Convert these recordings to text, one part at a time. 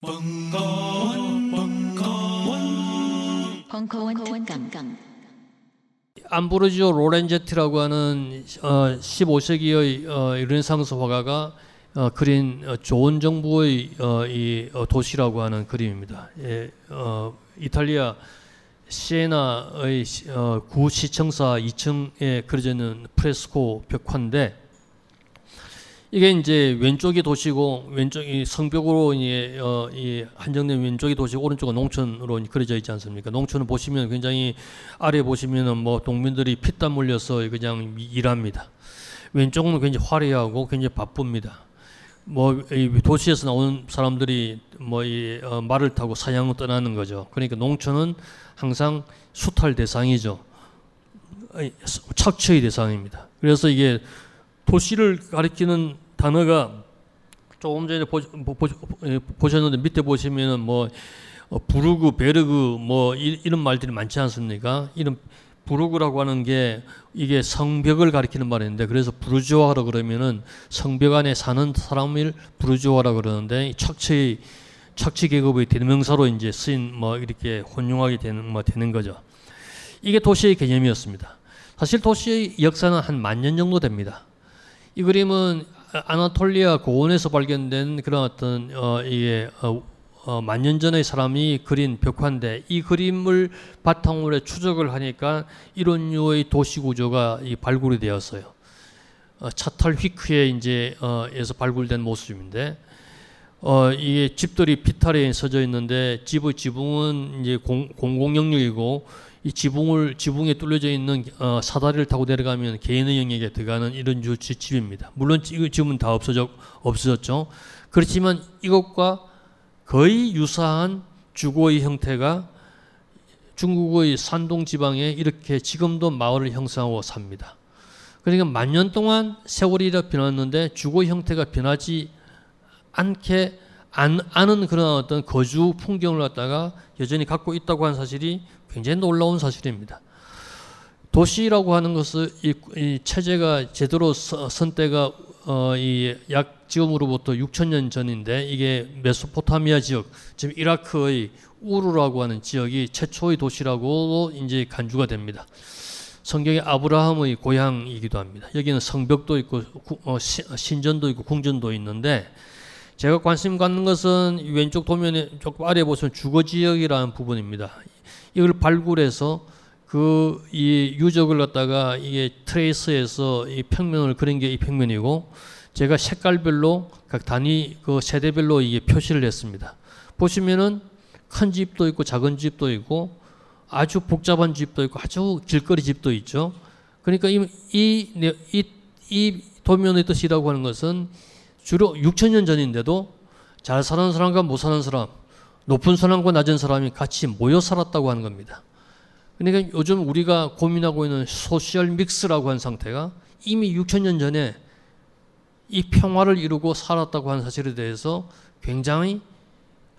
벙커원, 벙커원, 벙커원 특강 암브로지오 로렌제티라고 하는 어, 15세기의 어, 르네상스 화가가 어, 그린 어, 좋은 정부의 어, 이 어, 도시라고 하는 그림입니다. 예, 어, 이탈리아 시에나의 시- 어, 구 시청사 2층에 그려져 있는 프레스코 벽화인데 이게 이제 왼쪽이 도시고 왼쪽이 성벽으로 이제 어, 이 한정된 왼쪽이 도시고 오른쪽은 농촌으로 그려져 있지 않습니까? 농촌을 보시면 굉장히 아래 보시면은 뭐 동민들이 피땀 흘려서 그냥 일합니다. 왼쪽은 굉장히 화려하고 굉장히 바쁩니다. 뭐이 도시에서 나오는 사람들이 뭐 이 말을 타고 사냥을 떠나는 거죠. 그러니까 농촌은 항상 수탈 대상이죠. 아니, 착취의 대상입니다. 그래서 이게 도시를 가리키는 단어가 조금 전에 보, 보, 보, 예, 보셨는데 밑에 보시면은 뭐 어, 부르그, 베르그 뭐 이, 이런 말들이 많지 않습니까? 이런 부르그라고 하는 게 이게 성벽을 가리키는 말인데 그래서 부르주아라 그러면은 성벽 안에 사는 사람을 부르주아라 그러는데 이 착취 착취 계급의 대명사로 이제 쓰인 뭐 이렇게 혼용하게 되는 뭐 되는 거죠. 이게 도시의 개념이었습니다. 사실 도시의 역사는 한 만 년 정도 됩니다. 이 그림은 아나톨리아 고원에서 발견된 그런 어떤 어 이게 어, 어, 만년 전의 사람이 그린 벽화인데 이 그림을 바탕으로 해 추적을 하니까 이런 류의 도시 구조가 이 발굴이 되었어요. 어, 차탈 휘크에 이제 어, 에서 발굴된 모습인데 어, 이게 집들이 비탈에 서져 있는데 집의 지붕은 이제 공, 공공 영역이고 이 지붕을 지붕에 뚫려져 있는 어, 사다리를 타고 내려가면 개인의 영역에 들어가는 이런 주 지- 집입니다. 물론 이 집은 다 없어져 없어졌죠. 그렇지만 이것과 거의 유사한 주거의 형태가 중국의 산동 지방에 이렇게 지금도 마을을 형성하고 삽니다. 그러니까 만년 동안 세월이 변했는데 주거 형태가 변하지 않게 안, 않은 그런 어떤 거주 풍경을 갖다가 여전히 갖고 있다고 하는 사실이 굉장히 놀라운 사실입니다. 도시라고 하는 것은 이, 이 체제가 제대로 서- 선 때가 어, 이 약 지금으로부터 6천 년 전인데 이게 메소포타미아 지역, 지금 이라크의 우르라고 하는 지역이 최초의 도시라고 이제 간주가 됩니다. 성경의 아브라함의 고향이기도 합니다. 여기는 성벽도 있고 구- 어, 시- 신전도 있고 궁전도 있는데 제가 관심 갖는 것은 이 왼쪽 도면에 조금 아래 보시면 주거 지역이라는 부분입니다. 이걸 발굴해서 그 이 유적을 갖다가 이게 트레이스해서 이 평면을 그린 게 이 평면이고 제가 색깔별로 각 단위 그 세대별로 이게 표시를 했습니다. 보시면은 큰 집도 있고 작은 집도 있고 아주 복잡한 집도 있고 아주 길거리 집도 있죠. 그러니까 이 이 이 이 도면의 뜻이라고 하는 것은 주로 6천 년 전인데도 잘 사는 사람과 못 사는 사람, 높은 사람과 낮은 사람이 같이 모여 살았다고 하는 겁니다. 그러니까 요즘 우리가 고민하고 있는 소셜 믹스라고 하는 상태가 이미 6천 년 전에 이 평화를 이루고 살았다고 하는 사실에 대해서 굉장히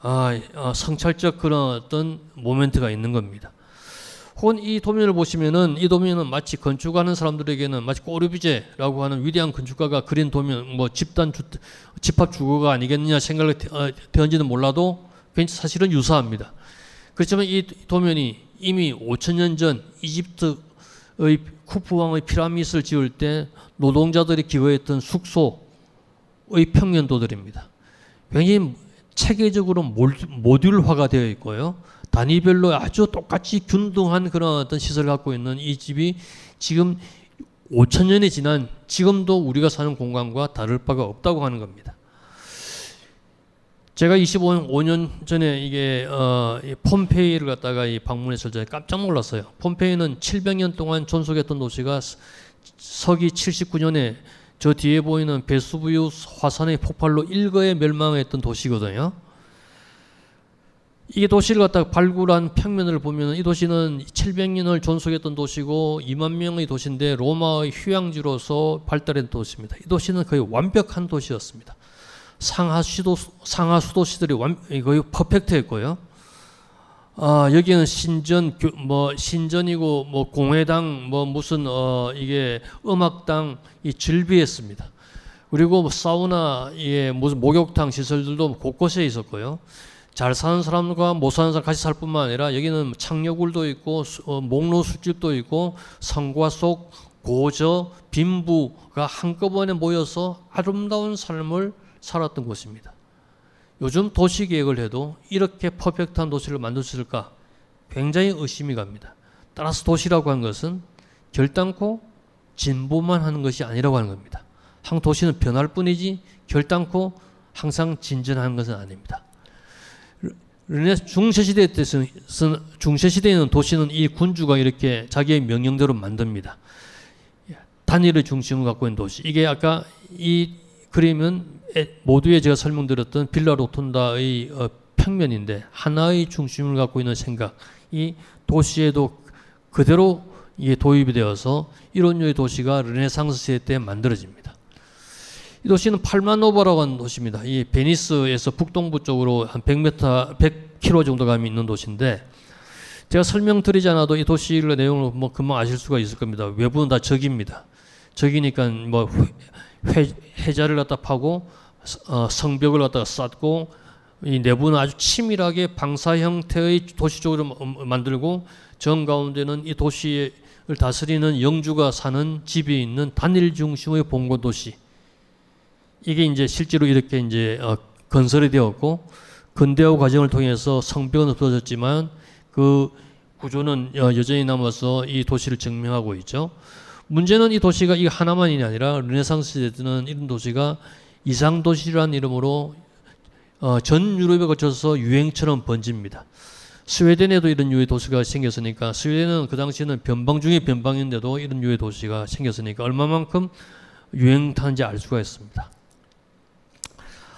아, 어, 성찰적 그런 어떤 모멘트가 있는 겁니다. 혹은 이 도면을 보시면은 이 도면은 마치 건축하는 사람들에게는 마치 꼬르비제라고 하는 위대한 건축가가 그린 도면 뭐 집단 주, 집합 주거가 아니겠느냐 생각을 되- 어, 몰라도 사실은 유사합니다. 그렇지만 이 도면이 이미 5천 년 전 이집트의 쿠프 왕의 피라미드를 지을 때 노동자들이 기거했던 숙소의 평면도들입니다. 굉장히 체계적으로 몰- 모듈화가 되어 있고요. 단위별로 아주 똑같이 균등한 그런 어떤 시설을 갖고 있는 이 집이 지금 5천 년이 지난 지금도 우리가 사는 공간과 다를 바가 없다고 하는 겁니다. 제가 25년 전에 이게 어, 이 폼페이를 갖다가 이 방문했을 때 깜짝 놀랐어요. 폼페이는 700년 동안 존속했던 도시가 서- 서기 79년에 저 뒤에 보이는 베수비우스 화산의 폭발로 일거에 멸망했던 도시거든요. 이게 도시를 갖다가 발굴한 평면을 보면 이 도시는 700년을 존속했던 도시고 2만 명의 도시인데 로마의 휴양지로서 발달한 도시입니다. 이 도시는 거의 완벽한 도시였습니다. 상하 수도 상하 수도시들이 완 거의 퍼펙트했고요. 아 여기는 신전 교- 뭐 신전이고 뭐 공회당 뭐 무슨 어 이게 음악당 이 즐비했습니다. 그리고 뭐 사우나, 예, 무슨 목욕탕 시설들도 곳곳에 있었고요. 잘 사는 사람과 못 사는 사람 같이 살 뿐만 아니라 여기는 창녀굴도 있고 어, 목로 술집도 있고 성과 속 고저 빈부가 한꺼번에 모여서 아름다운 삶을 살았던 곳입니다. 요즘 도시 계획을 해도 이렇게 퍼펙트한 도시를 만들 수 있을까 굉장히 의심이 갑니다. 따라서 도시라고 하는 것은 결단코 진보만 하는 것이 아니라고 하는 겁니다. 한 도시는 변할 뿐이지 결단코 항상 진전하는 것은 아닙니다. 중세 시대 때는 중세 시대에는 도시는 이 군주가 이렇게 자기의 명령대로 만듭니다. 단일의 중심을 갖고 있는 도시. 이게 아까 이 그림은 모두에 제가 설명드렸던 빌라 로톤다의 어, 평면인데 하나의 중심을 갖고 있는 생각이 도시에도 그대로 도입이 되어서 이런 류의 도시가 르네상스 시대 때 만들어집니다. 이 도시는 팔마노바라고 하는 도시입니다. 이 베니스에서 북동부 쪽으로 한 100m, 100km 정도 감이 있는 도시인데 제가 설명드리지 않아도 이 도시의 내용을 뭐 금방 아실 수가 있을 겁니다. 외부는 다 적입니다. 적이니까 뭐 회, 해자를 갖다 파고 어, 성벽을 갖다가 쌓고 이 내부는 아주 치밀하게 방사 형태의 도시 쪽으로 만들고 정 가운데는 이 도시를 다스리는 영주가 사는 집이 있는 단일 중심의 봉고 도시. 이게 이제 실제로 이렇게 이제 어, 건설이 되었고 근대화 과정을 통해서 성벽은 없어졌지만 그 구조는 어, 여전히 남아서 이 도시를 증명하고 있죠. 문제는 이 도시가 이 하나만이 아니라 르네상스 시대 때는 이런 도시가 이상 도시라는 이름으로 어, 전 유럽에 거쳐서 유행처럼 번집니다. 스웨덴에도 이런 유의 도시가 생겼으니까 스웨덴은 그 당시에는 변방 중에 변방인데도 이런 유의 도시가 생겼으니까 얼마만큼 유행 타는지 알 수가 있습니다.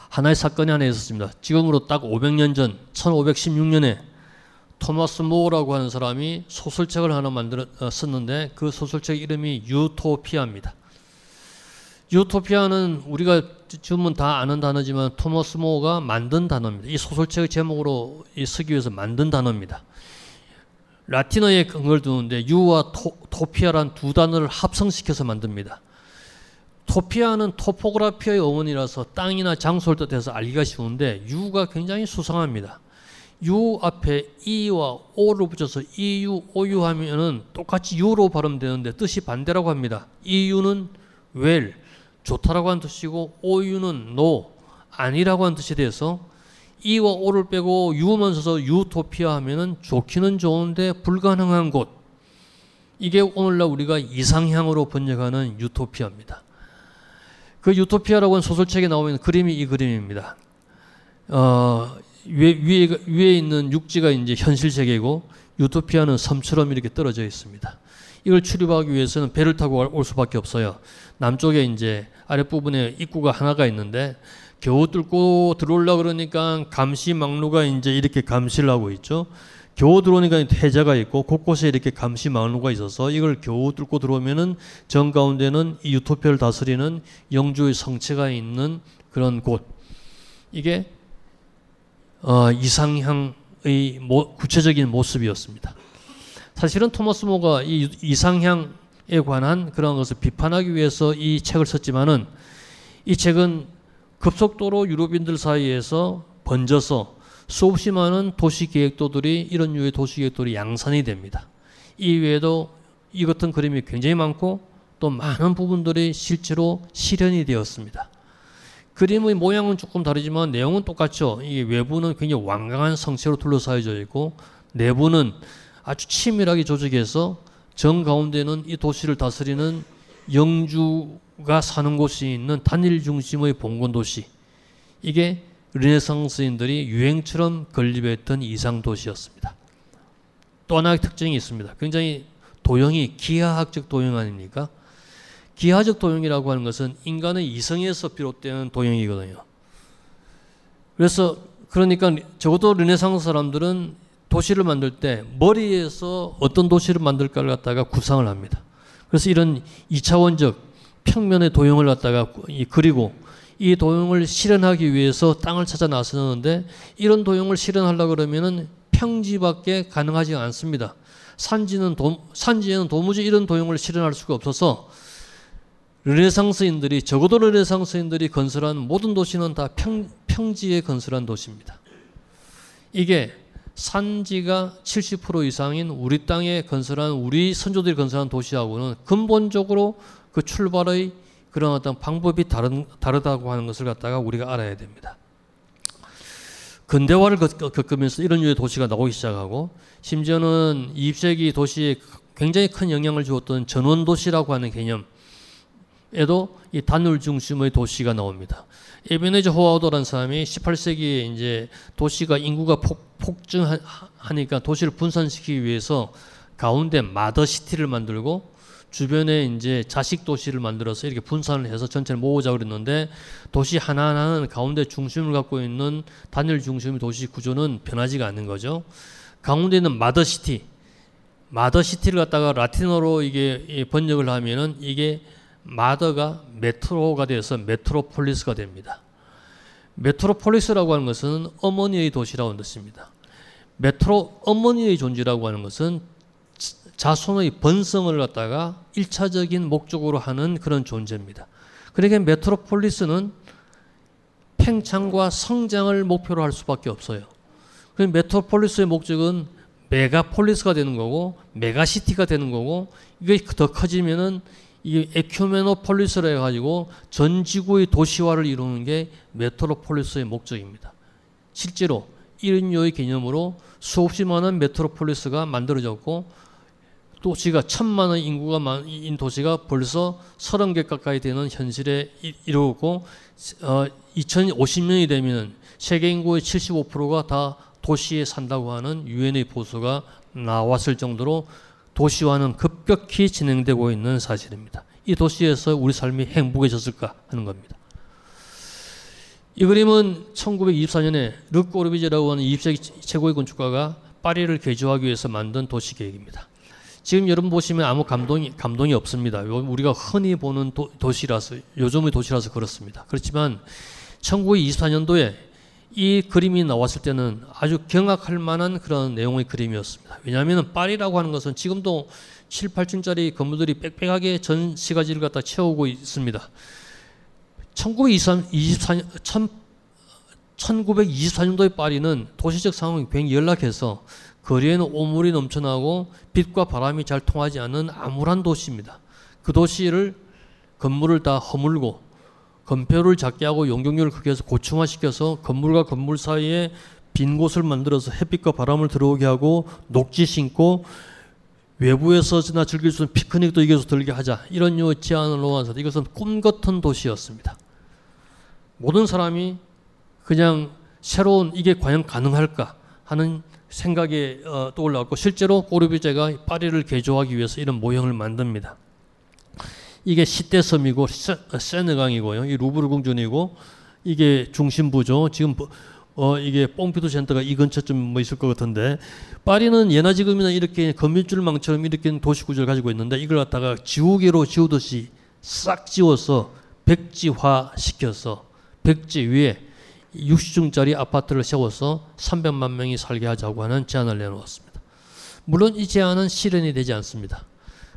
하나의 사건이 하나 있었습니다. 지금으로 딱 500년 전 1516년에 토마스 모어라고 하는 사람이 소설책을 하나 만들어 어, 썼는데 그 소설책 이름이 유토피아입니다. 유토피아는 우리가 지금은 다 아는 단어지만 토마스 모어가 만든 단어입니다. 이 소설책의 제목으로 쓰기 위해서 만든 단어입니다. 라틴어에 근거를 두는데 유와 토, 토피아란 두 단어를 합성시켜서 만듭니다. 토피아는 토포그라피아의 어원이라서 땅이나 장소를 뜻해서 알기가 쉬운데 유가 굉장히 수상합니다. 유 앞에 이와 오를 붙여서 이유 오유 하면은 똑같이 유로 발음되는데 뜻이 반대라고 합니다. 이유는 well 좋다라고 하는 뜻이고 오유는 no 아니라고 하는 뜻이 돼서 이와 오를 빼고 유만 써서 유토피아 하면은 좋기는 좋은데 불가능한 곳 이게 오늘날 우리가 이상향으로 번역하는 유토피아입니다. 그 유토피아라고 하는 소설책에 나오는 그림이 이 그림입니다. 어, 위에, 위에, 위에 있는 육지가 이제 현실 세계고 유토피아는 섬처럼 이렇게 떨어져 있습니다. 이걸 출입하기 위해서는 배를 타고 올 수밖에 없어요. 남쪽에 이제 아랫부분에 입구가 하나가 있는데 겨우 뚫고 들어올라 그러니까 감시 망루가 이제 이렇게 감시를 하고 있죠. 겨우 들어오니까 해자가 있고 곳곳에 이렇게 감시 망루가 있어서 이걸 겨우 뚫고 들어오면은 정 가운데는 이 유토피아를 다스리는 영주의 성체가 있는 그런 곳. 이게 어, 이상향의 모, 구체적인 모습이었습니다. 사실은 토마스 모가 이 이상향에 관한 그런 것을 비판하기 위해서 이 책을 썼지만은 이 책은 급속도로 유럽인들 사이에서 번져서 수없이 많은 도시계획도들이 이런 유의 도시계획도들이 양산이 됩니다. 이 외에도 이 같은 그림이 굉장히 많고 또 많은 부분들이 실제로 실현이 되었습니다. 그림의 모양은 조금 다르지만 내용은 똑같죠. 이 외부는 굉장히 완강한 성체로 둘러싸여져 있고 내부는 아주 치밀하게 조직해서 정 가운데는 이 도시를 다스리는 영주가 사는 곳이 있는 단일 중심의 봉건 도시. 이게 르네상스인들이 유행처럼 건립했던 이상 도시였습니다. 또 하나의 특징이 있습니다. 굉장히 도형이 기하학적 도형 아닙니까? 기하적 도형이라고 하는 것은 인간의 이성에서 비롯되는 도형이거든요. 그래서 그러니까 적어도 르네상스 사람들은 도시를 만들 때 머리에서 어떤 도시를 만들까를 갖다가 구상을 합니다. 그래서 이런 2차원적 평면의 도형을 갖다가 그리고 이 도형을 실현하기 위해서 땅을 찾아 나서는데 이런 도형을 실현하려 그러면은 평지밖에 가능하지 않습니다. 산지는 도, 산지에는 도무지 이런 도형을 실현할 수가 없어서 르네상스인들이 적어도 르네상스인들이 건설한 모든 도시는 다 평, 평지에 건설한 도시입니다. 이게 산지가 70% 이상인 우리 땅에 건설한 우리 선조들이 건설한 도시하고는 근본적으로 그 출발의 그런 어떤 방법이 다른, 다르다고 하는 것을 갖다가 우리가 알아야 됩니다. 근대화를 겪으면서 이런 유의 도시가 나오기 시작하고 심지어는 20세기 도시에 굉장히 큰 영향을 주었던 전원 도시라고 하는 개념 에도 이 단울 중심의 도시가 나옵니다. 에베네즈 호와우도라는 사람이 18세기에 이제 도시가 인구가 폭, 폭증하니까 도시를 분산시키기 위해서 가운데 mother city를 만들고 주변에 이제 자식 도시를 만들어서 이렇게 분산을 해서 전체를 모으자 그랬는데 도시 하나하나는 가운데 중심을 갖고 있는 단일 중심의 도시 구조는 변하지가 않는 거죠. 가운데 있는 mother city, mother city를 갖다가 라틴어로 이게 번역을 하면은 이게 mother가 메트로가 돼서 메트로폴리스가 됩니다. 메트로폴리스라고 하는 것은 어머니의 도시라고 하는 뜻입니다. 메트로 어머니의 존재라고 하는 것은 자손의 번성을 갖다가 일차적인 목적으로 하는 그런 존재입니다. 그러니까 메트로폴리스는 팽창과 성장을 목표로 할 수밖에 없어요. 그 메트로폴리스의 목적은 메가폴리스가 되는 거고 메가시티가 되는 거고 이게 더 커지면은 이 ecumenopolis로 해가지고 전 지구의 도시화를 이루는 게 메트로폴리스의 목적입니다. 실제로 이런 류의 개념으로 수없이 많은 메트로폴리스가 만들어졌고 도시가 천만 원 인구가 많은 도시가 벌써 서른 개 가까이 되는 현실에 이르고 어, 2050년이 되면 세계 인구의 75%가 다 도시에 산다고 하는 유엔의 보수가 나왔을 정도로 도시화는 급격히 진행되고 있는 사실입니다. 이 도시에서 우리 삶이 행복해졌을까 하는 겁니다. 이 그림은 1924년에 르꼬르비제라고 하는 20세기 최고의 건축가가 파리를 개조하기 위해서 만든 도시 계획입니다. 지금 여러분 보시면 아무 감동이 감동이 없습니다. 우리가 흔히 보는 도, 시라서 요즘의 도시라서 그렇습니다. 그렇지만 1924년도에 이 그림이 나왔을 때는 아주 경악할 만한 그런 내용의 그림이었습니다. 왜냐하면 파리라고 하는 것은 지금도 7, 8층짜리 건물들이 빽빽하게 전 시가지를 갖다 채우고 있습니다. 1924년, 1924년도의 파리는 도시적 상황이 굉장히 연락해서 거리에는 오물이 넘쳐나고 빛과 바람이 잘 통하지 않는 암울한 도시입니다. 그 도시를 건물을 다 허물고 건폐율을 작게 하고 용적률을 크게 해서 고층화시켜서 건물과 건물 사이에 빈 곳을 만들어서 햇빛과 바람을 들어오게 하고 녹지 심고 외부에서나 즐길 수 있는 피크닉도 여기서 들게 하자 이런 요 제안을 놓아서 이것은 꿈 같은 도시였습니다. 모든 사람이 그냥 새로운 이게 과연 가능할까 하는 생각이 어, 떠올랐고 실제로 꼬르비제가 파리를 개조하기 위해서 이런 모형을 만듭니다. 이게 시대섬이고 세느강이고요. 이 루브르 궁전이고 이게 중심부죠. 지금 어 이게 뽕피도 센터가 이 근처쯤 뭐 있을 것 같은데 파리는 예나 지금이나 이렇게 건물줄망처럼 이렇게 도시 구조를 가지고 있는데 이걸 갖다가 지우개로 지우듯이 싹 지워서 백지화 시켜서 백지 위에 60층짜리 아파트를 세워서 300만 명이 살게 하자고 하는 제안을 내놓았습니다. 물론 이 제안은 실현이 되지 않습니다.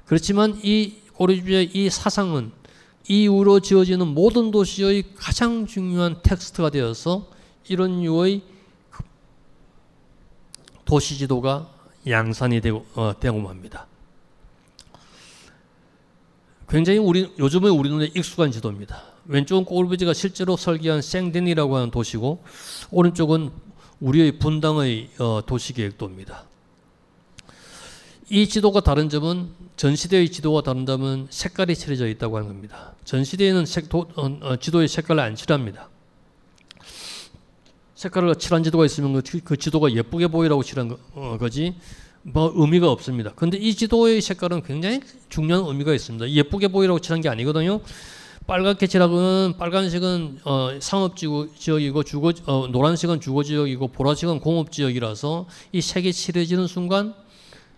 그렇지만 이 고리주의 이 사상은 이후로 지어지는 모든 도시의 가장 중요한 텍스트가 되어서 이런 유의 도시 지도가 양산이 되고, 어, 되고 합니다. 굉장히 우리 요즘에 우리 눈에 익숙한 지도입니다. 왼쪽은 꼬르비지가 실제로 설계한 생덴이라고 하는 도시고 오른쪽은 우리의 분당의 어, 도시 계획도입니다. 이 지도가 다른 점은 전시대의 지도와 다른 점은 색깔이 칠해져 있다고 하는 겁니다. 전시대에는 색, 도, 어, 어, 지도에 색깔을 안 칠합니다. 색깔을 칠한 지도가 있으면 그, 그 지도가 예쁘게 보이라고 칠한 거, 어, 거지 뭐 의미가 없습니다. 그런데 이 지도의 색깔은 굉장히 중요한 의미가 있습니다. 예쁘게 보이라고 칠한 게 아니거든요. 빨갛게 칠하고는 빨간색은 어, 상업 지역이고 주거 어, 노란색은 주거 지역이고 보라색은 공업 지역이라서 이 색이 칠해지는 순간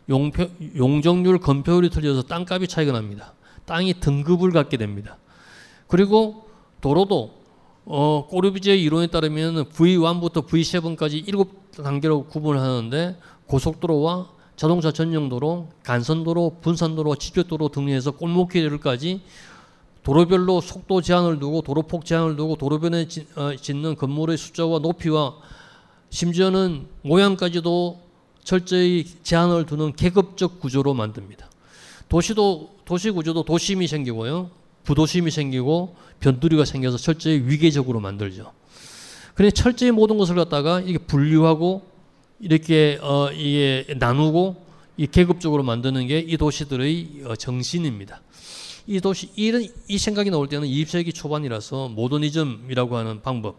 용표, 용적률 건폐율이 틀려서 땅값이 차이가 납니다. 땅이 등급을 갖게 됩니다. 그리고 도로도 어, 꼬르비제의 이론에 따르면 V1부터 V7까지 7단계로 구분을 하는데 고속도로와 자동차 전용도로, 간선도로, 분산도로, 직교도로 등해서 골목길까지 도로별로 속도 제한을 두고 도로폭 제한을 두고 도로변에 지- 어, 짓는 건물의 숫자와 높이와 심지어는 모양까지도 철저히 제한을 두는 계급적 구조로 만듭니다. 도시도 도시 구조도 도심이 생기고요. 부도심이 생기고 변두리가 생겨서 철저히 위계적으로 만들죠. 그래 철저히 모든 것을 갖다가 이게 분류하고 이렇게 어 이게 나누고 이 계급적으로 만드는 게 이 도시들의 어, 정신입니다. 이 도시 이런 이 생각이 나올 때는 20세기 초반이라서 모더니즘이라고 하는 방법,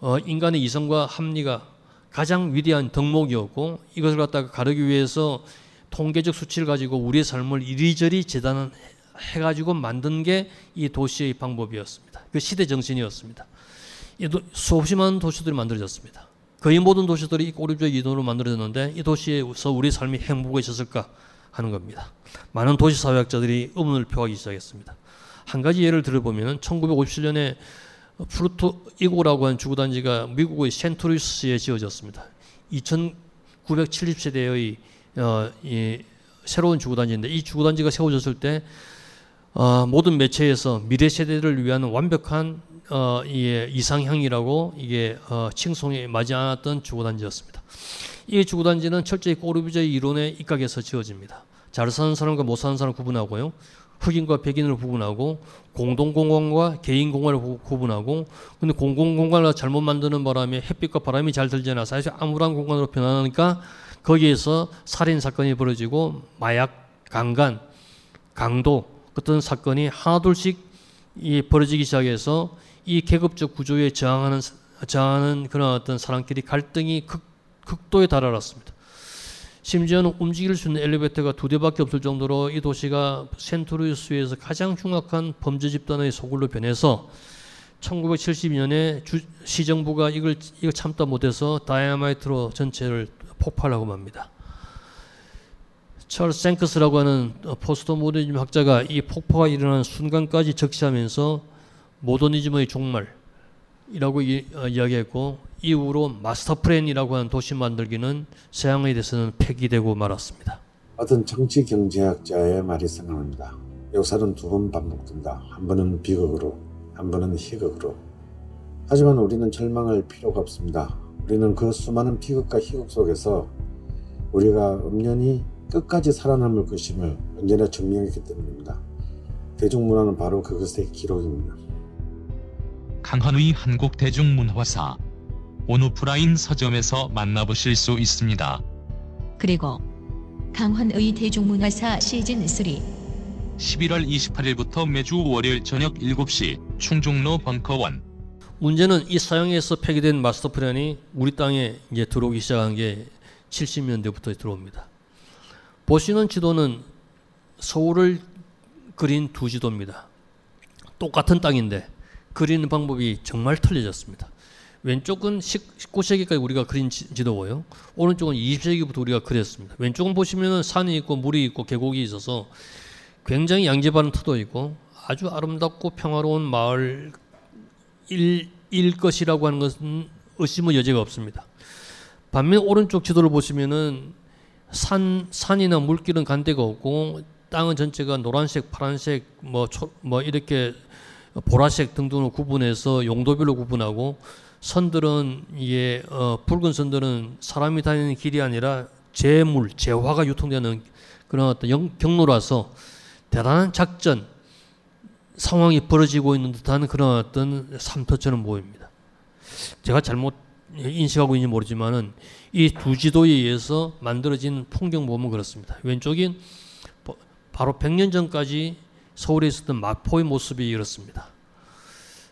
어, 인간의 이성과 합리가 가장 위대한 덕목이었고 이것을 갖다가 가르기 위해서 통계적 수치를 가지고 우리의 삶을 이리저리 재단해 가지고 만든 게 이 도시의 방법이었습니다. 그 시대 정신이었습니다. 수없이 많은 도시들이 만들어졌습니다. 거의 모든 도시들이 이 꼬리뼈 이동으로 만들어졌는데 이 도시에서 우리 삶이 행복해졌을까 하는 겁니다. 많은 도시 사회학자들이 의문을 표하기 시작했습니다. 한 가지 예를 들어보면 1957년에 프루토 이고라고 하는 주구단지가 미국의 센트루이스에 지어졌습니다. 2970세대의 어, 이 새로운 주구단지인데 이 주구단지가 세워졌을 때 어, 모든 매체에서 미래 세대를 위한 완벽한 어, 이 이상향이라고 이게 어, 칭송에 맞지 않았던 주구단지였습니다. 이 주구단지는 철저히 꼬르비저의 이론에 입각해서 지어집니다. 잘 사는 사람과 못 사는 사람을 구분하고요. 흑인과 백인을 구분하고 공동공간과 개인공간을 구- 구분하고 근데 공공공간을 잘못 만드는 바람에 햇빛과 바람이 잘 들지 않아서 아주 암울한 공간으로 변하니까 거기에서 살인 사건이 벌어지고 마약, 강간, 강도 어떤 사건이 하나둘씩 이 벌어지기 시작해서 이 계급적 구조에 저항하는 저항하는 그런 어떤 사람끼리 갈등이 극, 극도에 달하났습니다. 심지어는 움직일 수 있는 엘리베이터가 두 대밖에 없을 정도로 이 도시가 센트루이스에서 가장 흉악한 범죄 집단의 소굴로 변해서 1972년에 주, 시정부가 이걸 이걸 참다 못해서 다이아마이트로 전체를 폭발하고 맙니다. 찰스 젠크스라고 하는 어, 포스트 모더니즘 학자가 이 폭파가 일어나는 순간까지 적시하면서 모더니즘의 종말 이라고 이, 어, 이야기했고 이후로 마스터 플랜이라고 하는 도시 만들기는 서양에 대해서는 폐기되고 말았습니다. 어떤 정치 경제학자의 말이 생각납니다. 역사는 두 번 반복된다. 한 번은 비극으로, 한 번은 희극으로. 하지만 우리는 절망할 필요가 없습니다. 우리는 그 수많은 비극과 희극 속에서 우리가 엄연히 끝까지 살아남을 것임을 언제나 증명했기 때문입니다. 대중문화는 바로 그것의 기록입니다. 강헌의 한국대중문화사 온오프라인 서점에서 만나보실 수 있습니다. 그리고 강헌의 대중문화사 시즌 3 11월 28일부터 매주 월요일 저녁 7시 충중로 벙커원 문제는 이 서양에서 폐기된 마스터 플랜이 우리 땅에 이제 들어오기 시작한 게 70년대부터 들어옵니다. 보시는 지도는 서울을 그린 두 지도입니다. 똑같은 땅인데 그리는 방법이 정말 틀려졌습니다. 왼쪽은 19세기까지 우리가 그린 지- 지도고요. 오른쪽은 20세기부터 우리가 그렸습니다. 왼쪽은 보시면은 산이 있고 물이 있고 계곡이 있어서 굉장히 양지 바른 터도 있고 아주 아름답고 평화로운 마을 일, 일 것이라고 하는 것은 의심의 여지가 없습니다. 반면 오른쪽 지도를 보시면은 산 산이나 물길은 간 데가 없고 땅은 전체가 노란색, 파란색, 뭐, 초, 뭐 이렇게 보라색 등등으로 구분해서 용도별로 구분하고 선들은 이게 어, 붉은 선들은 사람이 다니는 길이 아니라 재물, 재화가 유통되는 그런 어떤 영, 경로라서 대단한 작전 상황이 벌어지고 있는 듯한 그런 어떤 삼터처럼 보입니다. 제가 잘못 인식하고 있는지 모르지만은 이 두 지도에 의해서 만들어진 풍경 보면 그렇습니다. 왼쪽인 바- 바로 100년 전까지 서울에 있었던 마포의 모습이 이렇습니다.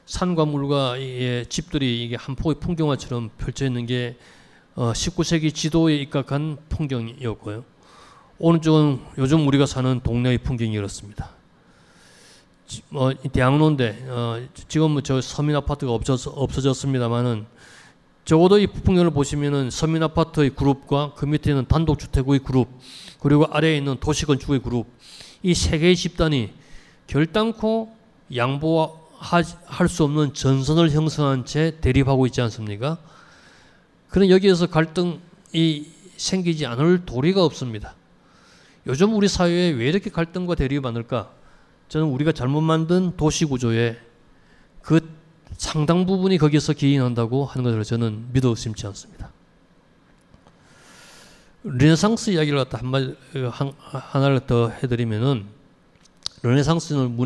산과 물과 이 집들이 이게 한 폭의 풍경화처럼 펼쳐 있는 게 어, 19세기 지도에 입각한 풍경이었고요. 오른쪽은 요즘 우리가 사는 동네의 풍경이 이렇습니다. 지- 뭐이 대학로인데 어, 지금 저 서민 아파트가 없어졌, 없어졌습니다만은 적어도 이 풍경을 보시면은 서민 아파트의 그룹과 그 밑에 있는 단독 주택의 그룹 그리고 아래에 있는 도시 건축의 그룹 이 세 개의 집단이 결단코 양보할 수 없는 전선을 형성한 채 대립하고 있지 않습니까? 그런 여기에서 갈등이 생기지 않을 도리가 없습니다. 요즘 우리 사회에 왜 이렇게 갈등과 대립이 많을까? 저는 우리가 잘못 만든 도시 구조에 그 상당 부분이 거기서 기인한다고 하는 것을 저는 믿어 심지 않습니다. 르네상스 이야기를 갖다 한마디 한, 하나를 더 해드리면은 르네상스는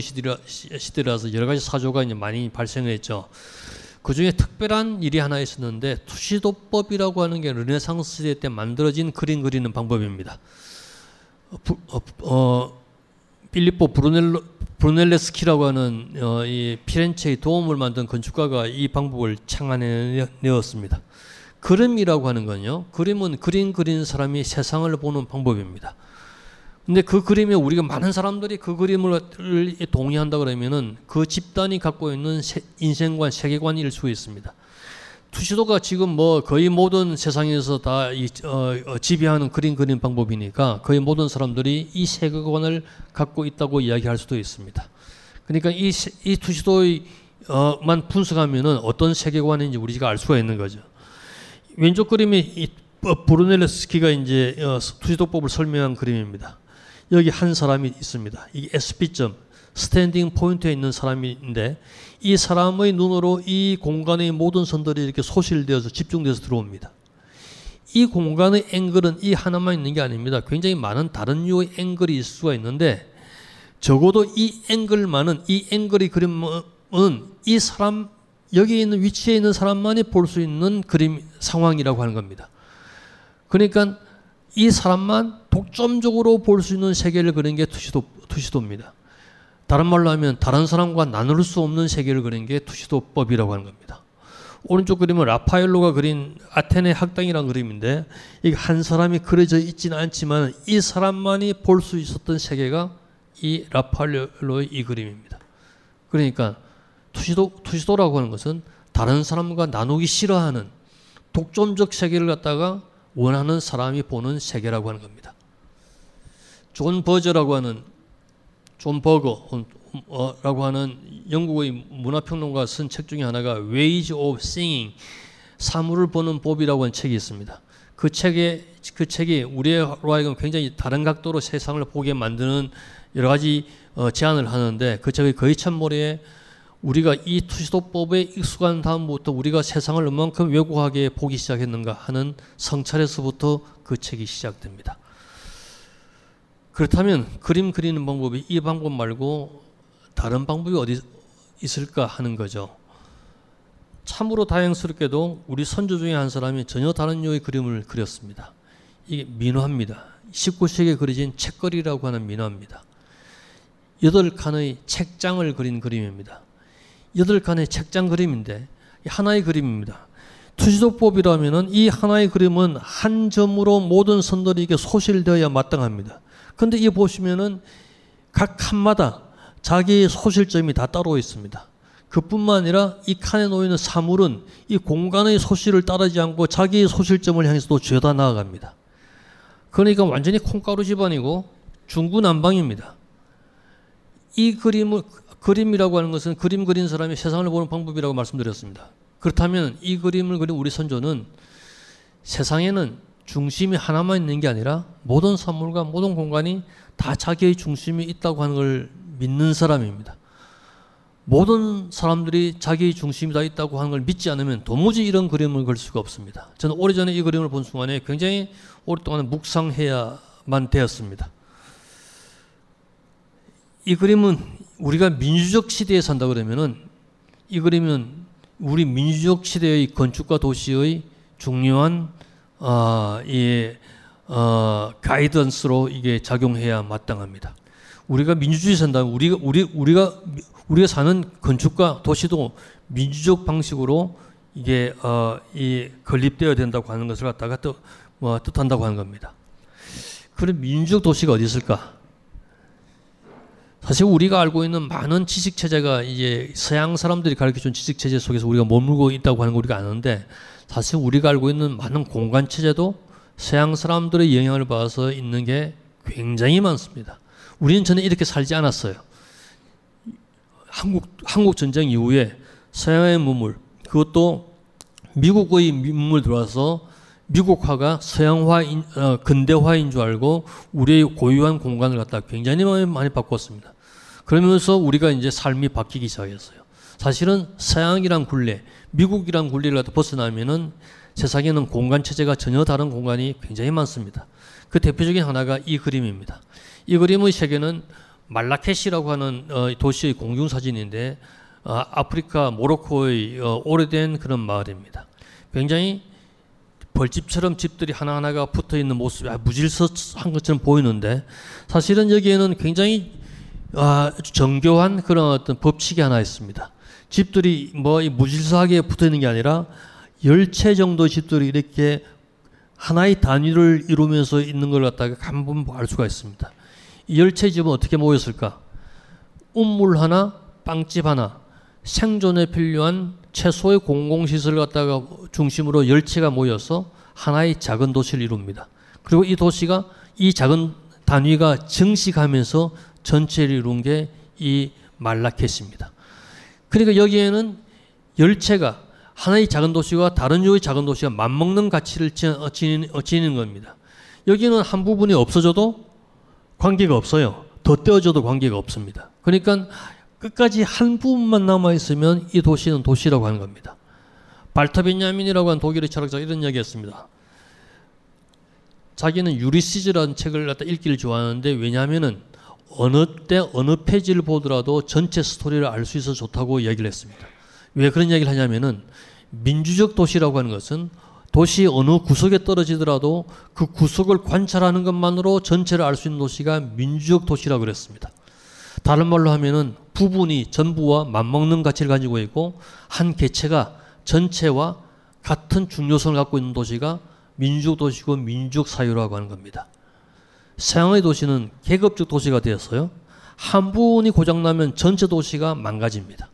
시대라, 시대라서 여러 가지 사조가 이제 많이 발생했죠. 그 중에 특별한 일이 하나 있었는데 투시도법이라고 하는 게 르네상스 시대 때 만들어진 그림 그리는 방법입니다. 어, 부, 어, 어, 필리포 브루넬로, 브루넬레스키라고 하는 어, 이 피렌체의 도움을 만든 건축가가 이 방법을 창안해내었습니다. 그림이라고 하는 건요. 그림은 그림 그리는 사람이 세상을 보는 방법입니다. 근데 그 그림에 우리가 많은 사람들이 그 그림을 동의한다 그러면은 그 집단이 갖고 있는 세, 인생관, 세계관일 수 있습니다. 투시도가 지금 뭐 거의 모든 세상에서 다 이, 어, 어, 지배하는 그림 그리는 방법이니까 거의 모든 사람들이 이 세계관을 갖고 있다고 이야기할 수도 있습니다. 그러니까 이, 이 투시도의 어, 만 분석하면은 어떤 세계관인지 우리가 알 수가 있는 거죠. 왼쪽 그림이 이 브루넬레스키가 이제 어, 투시도법을 설명한 그림입니다. 여기 한 사람이 있습니다. 이 SP점 standing point에 있는 사람인데 이 사람의 눈으로 이 공간의 모든 선들이 이렇게 소실되어서 집중돼서 들어옵니다. 이 공간의 앵글은 이 하나만 있는 게 아닙니다. 굉장히 많은 다른 류의 앵글이 있을 수가 있는데 적어도 이 앵글만은 이 앵글의 그림은 이 사람 여기 있는 위치에 있는 사람만이 볼 수 있는 그림 상황이라고 하는 겁니다. 그러니까 이 사람만 독점적으로 볼 수 있는 세계를 그린 게 투시도, 투시도입니다. 다른 말로 하면 다른 사람과 나눌 수 없는 세계를 그린 게 투시도법이라고 하는 겁니다. 오른쪽 그림은 라파엘로가 그린 아테네 학당이라는 그림인데 이게 한 사람이 그려져 있지는 않지만 이 사람만이 볼 수 있었던 세계가 이 라파엘로의 이 그림입니다. 그러니까 투시도 투시도라고 하는 것은 다른 사람과 나누기 싫어하는 독점적 세계를 갖다가 원하는 사람이 보는 세계라고 하는 겁니다. 존 버저라고 하는 존 버거라고 하는 영국의 문화평론가 쓴 책 중에 하나가 Ways of Seeing 사물을 보는 법이라고 하는 책이 있습니다. 그 책에 그 책이 우리로 하여금 굉장히 다른 각도로 세상을 보게 만드는 여러 가지 어, 제안을 하는데 그 책의 거의 첫머리에 우리가 이 투시도법에 익숙한 다음부터 우리가 세상을 얼만큼 왜곡하게 보기 시작했는가 하는 성찰에서부터 그 책이 시작됩니다. 그렇다면 그림 그리는 방법이 이 방법 말고 다른 방법이 어디 있을까 하는 거죠. 참으로 다행스럽게도 우리 선조 중에 한 사람이 전혀 다른 류의 그림을 그렸습니다. 이게 민화입니다. 19세기에 그려진 책거리라고 하는 민화입니다. 여덟 칸의 책장을 그린 그림입니다. 여덟 칸의 책장 그림인데 하나의 그림입니다. 투시도법이라면은 이 하나의 그림은 한 점으로 모든 선들이 이게 소실되어야 마땅합니다. 근데 이 보시면은 각 칸마다 자기의 소실점이 다 따로 있습니다. 그뿐만 아니라 이 칸에 놓이는 사물은 이 공간의 소실을 따르지 않고 자기의 소실점을 향해서도 죄다 나아갑니다. 그러니까 완전히 콩가루 집안이고 중구난방입니다. 이 그림을 그림이라고 하는 것은 그림 그린 사람이 세상을 보는 방법이라고 말씀드렸습니다. 그렇다면 이 그림을 그린 우리 선조는 세상에는 중심이 하나만 있는 게 아니라 모든 사물과 모든 공간이 다 자기의 중심이 있다고 하는 걸 믿는 사람입니다. 모든 사람들이 자기의 중심이 다 있다고 하는 걸 믿지 않으면 도무지 이런 그림을 그릴 수가 없습니다. 저는 오래전에 이 그림을 본 순간에 굉장히 오랫동안 묵상해야만 되었습니다. 이 그림은 우리가 민주적 시대에 산다 그러면은 이 그림은 우리 민주적 시대의 건축과 도시의 중요한 어, 이 어, 가이던스로 이게 작용해야 마땅합니다. 우리가 민주주의 산다면 우리가 우리 우리가 우리가 사는 건축과 도시도 민주적 방식으로 이게 어, 이 건립되어야 된다고 하는 것을 갖다가 또 뭐, 뜻한다고 하는 겁니다. 그럼 민주적 도시가 어디 있을까? 사실 우리가 알고 있는 많은 지식 체제가 이제 서양 사람들이 가르쳐준 지식 체제 속에서 우리가 머물고 있다고 하는 걸 우리가 아는데 사실 우리가 알고 있는 많은 공간 체제도 서양 사람들의 영향을 받아서 있는 게 굉장히 많습니다. 우리는 전에 이렇게 살지 않았어요. 한국 한국 전쟁 이후에 서양의 문물 그것도 미국의 문물 들어와서 미국화가 서양화 인 어, 근대화인 줄 알고 우리의 고유한 공간을 갖다 굉장히 많이 바꿨습니다. 그러면서 우리가 이제 삶이 바뀌기 시작했어요. 사실은 서양이란 굴레, 미국이란 굴레를 갖다 벗어나면은 세상에는 공간 체제가 전혀 다른 공간이 굉장히 많습니다. 그 대표적인 하나가 이 그림입니다. 이 그림의 세계는 말라케시라고 하는 어, 도시의 공중 사진인데 어, 아프리카 모로코의 어, 오래된 그런 마을입니다. 굉장히 벌집처럼 집들이 하나하나가 붙어 있는 모습이 아, 무질서한 것처럼 보이는데 사실은 여기에는 굉장히 아, 정교한 그런 어떤 법칙이 하나 있습니다. 집들이 뭐이 무질서하게 붙어 있는 게 아니라 열채 정도 집들이 이렇게 하나의 단위를 이루면서 있는 걸 갖다가 한번 알 수가 있습니다. 이 열채 집은 어떻게 모였을까? 우물 하나, 빵집 하나, 생존에 필요한 최소의 공공시설을 갖다가 중심으로 열 채가 모여서 하나의 작은 도시를 이룹니다. 그리고 이 도시가 이 작은 단위가 증식하면서 전체를 이룬 게 이 말라케시입니다. 그러니까 여기에는 열체가 하나의 작은 도시와 다른 유의 작은 도시가 맞먹는 가치를 지- 어, 어, 지니는 겁니다. 여기는 한 부분이 없어져도 관계가 없어요. 더 떼어져도 관계가 없습니다. 그러니까 끝까지 한 부분만 남아 있으면 이 도시는 도시라고 하는 겁니다. 발터 벤야민이라고 하는 독일의 철학자가 이런 이야기했습니다. 자기는 유리시즈라는 책을 갖다 읽기를 좋아하는데 왜냐하면은 어느 때 어느 페이지를 보더라도 전체 스토리를 알 수 있어서 좋다고 이야기를 했습니다. 왜 그런 이야기를 하냐면은 민주적 도시라고 하는 것은 도시 어느 구석에 떨어지더라도 그 구석을 관찰하는 것만으로 전체를 알 수 있는 도시가 민주적 도시라고 그랬습니다. 다른 말로 하면은 부분이 전부와 맞먹는 가치를 가지고 있고 한 개체가 전체와 같은 중요성을 갖고 있는 도시가 민주적 도시고 민주적 사유라고 하는 겁니다. 서양의 도시는 계급적 도시가 되었어요. 한 부분이 고장나면 전체 도시가 망가집니다.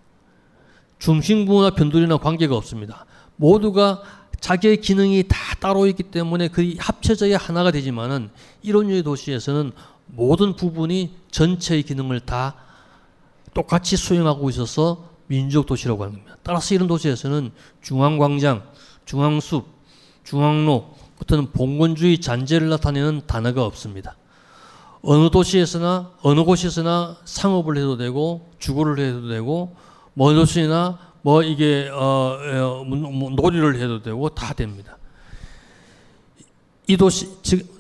중심부나 변두리나 관계가 없습니다. 모두가 자기의 기능이 다 따로 있기 때문에 그 합쳐져야 하나가 되지만은 이런 류의 도시에서는 모든 부분이 전체의 기능을 다 똑같이 수행하고 있어서 민족 도시라고 하는 겁니다. 따라서 이런 도시에서는 중앙광장, 중앙숲, 중앙로 같은 봉건주의 잔재를 나타내는 단어가 없습니다. 어느 도시에서나 어느 곳에서나 상업을 해도 되고 주거를 해도 되고 뭐 도시나 뭐 이게 어, 어, 뭐, 뭐 놀이를 해도 되고 다 됩니다. 이 도시 즉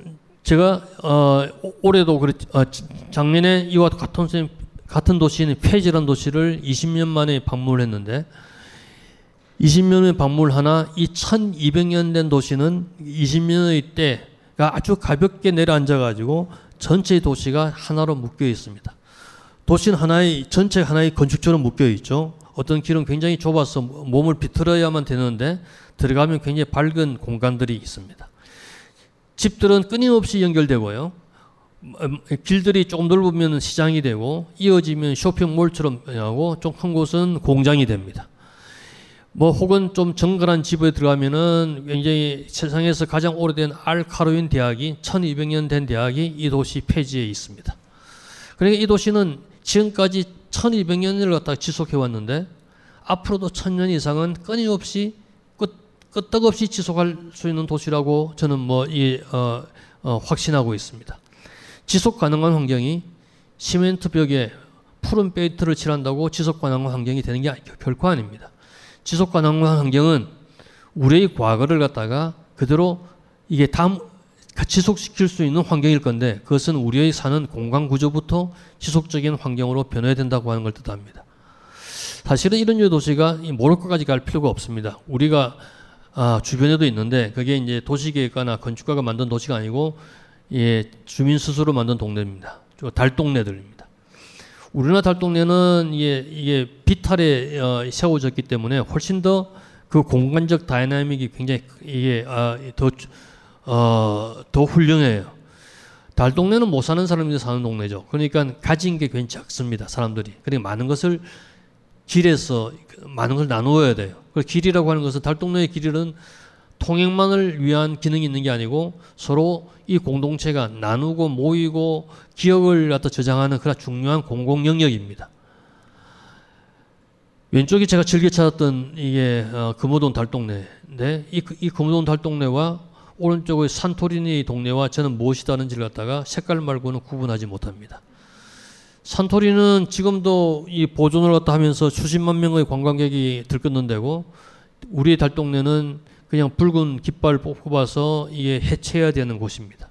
제가 어, 올해도 그랬 어, 작년에 이와 같은 선- 같은 도시인 페이지라는 도시를 20년 만에 방문을 했는데 20년의 방문을 하나 이 1200년 된 도시는 20년의 때가 아주 가볍게 내려앉아 가지고 전체 도시가 하나로 묶여 있습니다. 도시는 하나의 전체 하나의 건축처럼 묶여 있죠. 어떤 길은 굉장히 좁아서 몸을 비틀어야만 되는데 들어가면 굉장히 밝은 공간들이 있습니다. 집들은 끊임없이 연결되고요. 음, 길들이 조금 넓으면 시장이 되고 이어지면 쇼핑몰처럼 하고 좀 큰 곳은 공장이 됩니다. 뭐 혹은 좀 정갈한 집에 들어가면은 굉장히 세상에서 가장 오래된 알카로인 대학이 1200년 된 대학이 이 도시 폐지에 있습니다. 그러니까 이 도시는 지금까지 1200년을 갖다 지속해 왔는데 앞으로도 1000년 이상은 끊임없이 끝, 끄떡없이 지속할 수 있는 도시라고 저는 뭐 이, 어, 어, 확신하고 있습니다. 지속 가능한 환경이 시멘트 벽에 푸른 페인트를 칠한다고 지속 가능한 환경이 되는 게 결코 아닙니다. 지속 가능한 환경은 우리의 과거를 갖다가 그대로 이게 다음 지속시킬 수 있는 환경일 건데 그것은 우리의 사는 공간 구조부터 지속적인 환경으로 변해야 된다고 하는 걸 뜻합니다. 사실은 이런 류 도시가 이 모로코까지 갈 필요가 없습니다. 우리가 아, 주변에도 있는데 그게 이제 도시계획가나 건축가가 만든 도시가 아니고 예, 주민 스스로 만든 동네입니다. 저 달동네들입니다. 우리나라 달동네는 이게, 이게 비탈에 어, 세워졌기 때문에 훨씬 더 그 공간적 dynamic이 굉장히 이게 아, 더, 어, 더 훌륭해요. 달동네는 못 사는 사람들이 사는 동네죠. 그러니까 가진 게 굉장히 작습니다. 사람들이. 그러니까 많은 것을 길에서 많은 걸 나누어야 돼요. 그 길이라고 하는 것은 달동네의 길이는 통행만을 위한 기능이 있는 게 아니고 서로 이 공동체가 나누고 모이고 기억을 갖다 저장하는 그런 중요한 공공 영역입니다. 왼쪽이 제가 즐겨 찾았던 이게 어, 금호동 달동네인데 이, 이 금호동 달동네와 오른쪽의 산토리니 동네와 저는 무엇이 다른지를 갖다가 색깔 말고는 구분하지 못합니다. 산토리는 지금도 이 보존을 갖다 하면서 수십만 명의 관광객이 들끓는데고 우리 달 동네는 그냥 붉은 깃발 뽑아서 이게 해체해야 되는 곳입니다.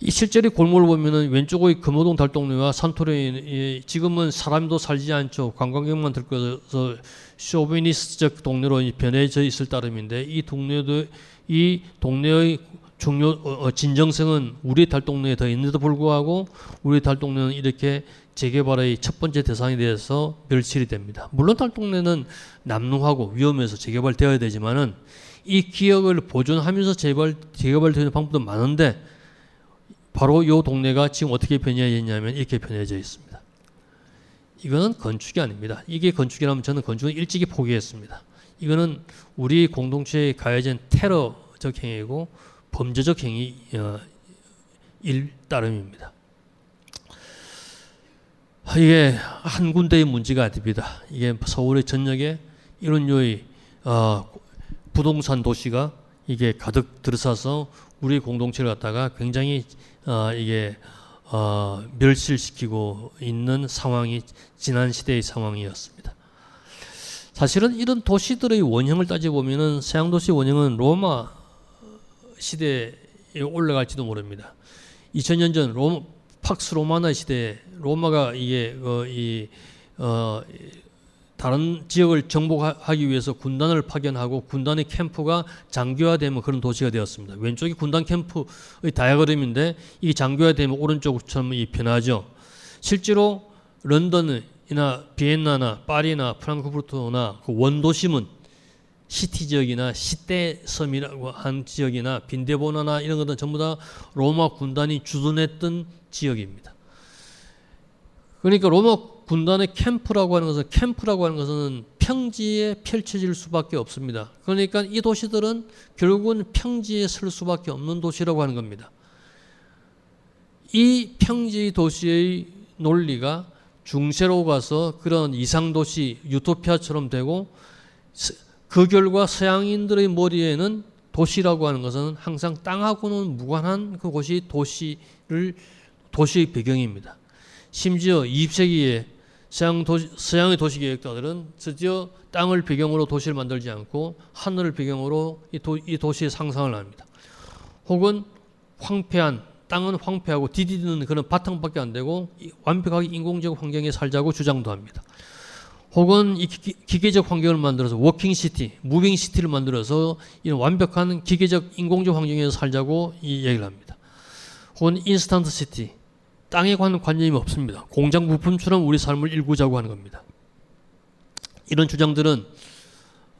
이 실제로 골목을 보면은 왼쪽의 금호동 달동네와 산토리니 지금은 사람도 살지 않죠. 관광객만 들끓어서 쇼비니스트적 동네로 변해져 있을 따름인데 이 동네도 이 동네의 중요 어, 진정성은 우리 달동네에 더 있는데도 불구하고 우리 달동네는 이렇게 재개발의 첫 번째 대상이 돼서 멸실이 됩니다. 물론 달동네는 남루하고 위험해서 재개발되어야 되지만은 이 기억을 보존하면서 재발 재개발되는 방법도 많은데 바로 이 동네가 지금 어떻게 변해졌냐면 이렇게 변해져 있습니다. 이거는 건축이 아닙니다. 이게 건축이라면 저는 건축은 일찍이 포기했습니다. 이거는 우리 공동체에 가해진 테러적 행위고 범죄적 행위 어, 일 따름입니다. 이게 한 군데의 문제가 아닙니다. 이게 서울의 전역에 이런 류의 어, 부동산 도시가 이게 가득 들어서서 우리 공동체를 갖다가 굉장히 어, 이게 어, 멸실시키고 있는 상황이 지난 시대의 상황이었습니다. 사실은 이런 도시들의 원형을 따져 보면은 서양 도시 원형은 로마 시대에 올라갈지도 모릅니다. 2000년 전 로, 팍스 로마나 시대에 로마가 이게 어, 이 어, 다른 지역을 정복하기 위해서 군단을 파견하고 군단의 캠프가 장교화되면 그런 도시가 되었습니다. 왼쪽이 군단 캠프의 다이아그램인데 이 장교화되면 오른쪽처럼 이 변하죠. 실제로 런던이나 비엔나나 파리나 프랑크푸르트나 그 원도심은 시티 지역이나 시테 섬이라고 한 지역이나 빈도보나나 이런 것들은 전부 다 로마 군단이 주둔했던 지역입니다. 그러니까 로마 군단의 캠프라고 하는 것은 캠프라고 하는 것은 평지에 펼쳐질 수밖에 없습니다. 그러니까 이 도시들은 결국은 평지에 설 수밖에 없는 도시라고 하는 겁니다. 이 평지 도시의 논리가 중세로 가서 그런 이상 도시 유토피아처럼 되고 그 결과 서양인들의 머리에는 도시라고 하는 것은 항상 땅하고는 무관한 그곳이 도시를 도시의 배경입니다. 심지어 20세기에 서양 도시, 서양의 도시 계획자들은 드디어 땅을 배경으로 도시를 만들지 않고 하늘을 배경으로 이, 도, 이 도시의 상상을 합니다. 혹은 황폐한 땅은 황폐하고 디디는 그런 바탕밖에 안 되고 완벽하게 인공적 환경에 살자고 주장도 합니다. 혹은 이 기, 계적 환경을 만들어서 walking city, moving city를 만들어서 이런 완벽한 기계적 인공적 환경에서 살자고 이 얘기를 합니다. 혹은 instant city, 땅에 관한 관념이 없습니다. 공장 부품처럼 우리 삶을 일구자고 하는 겁니다. 이런 주장들은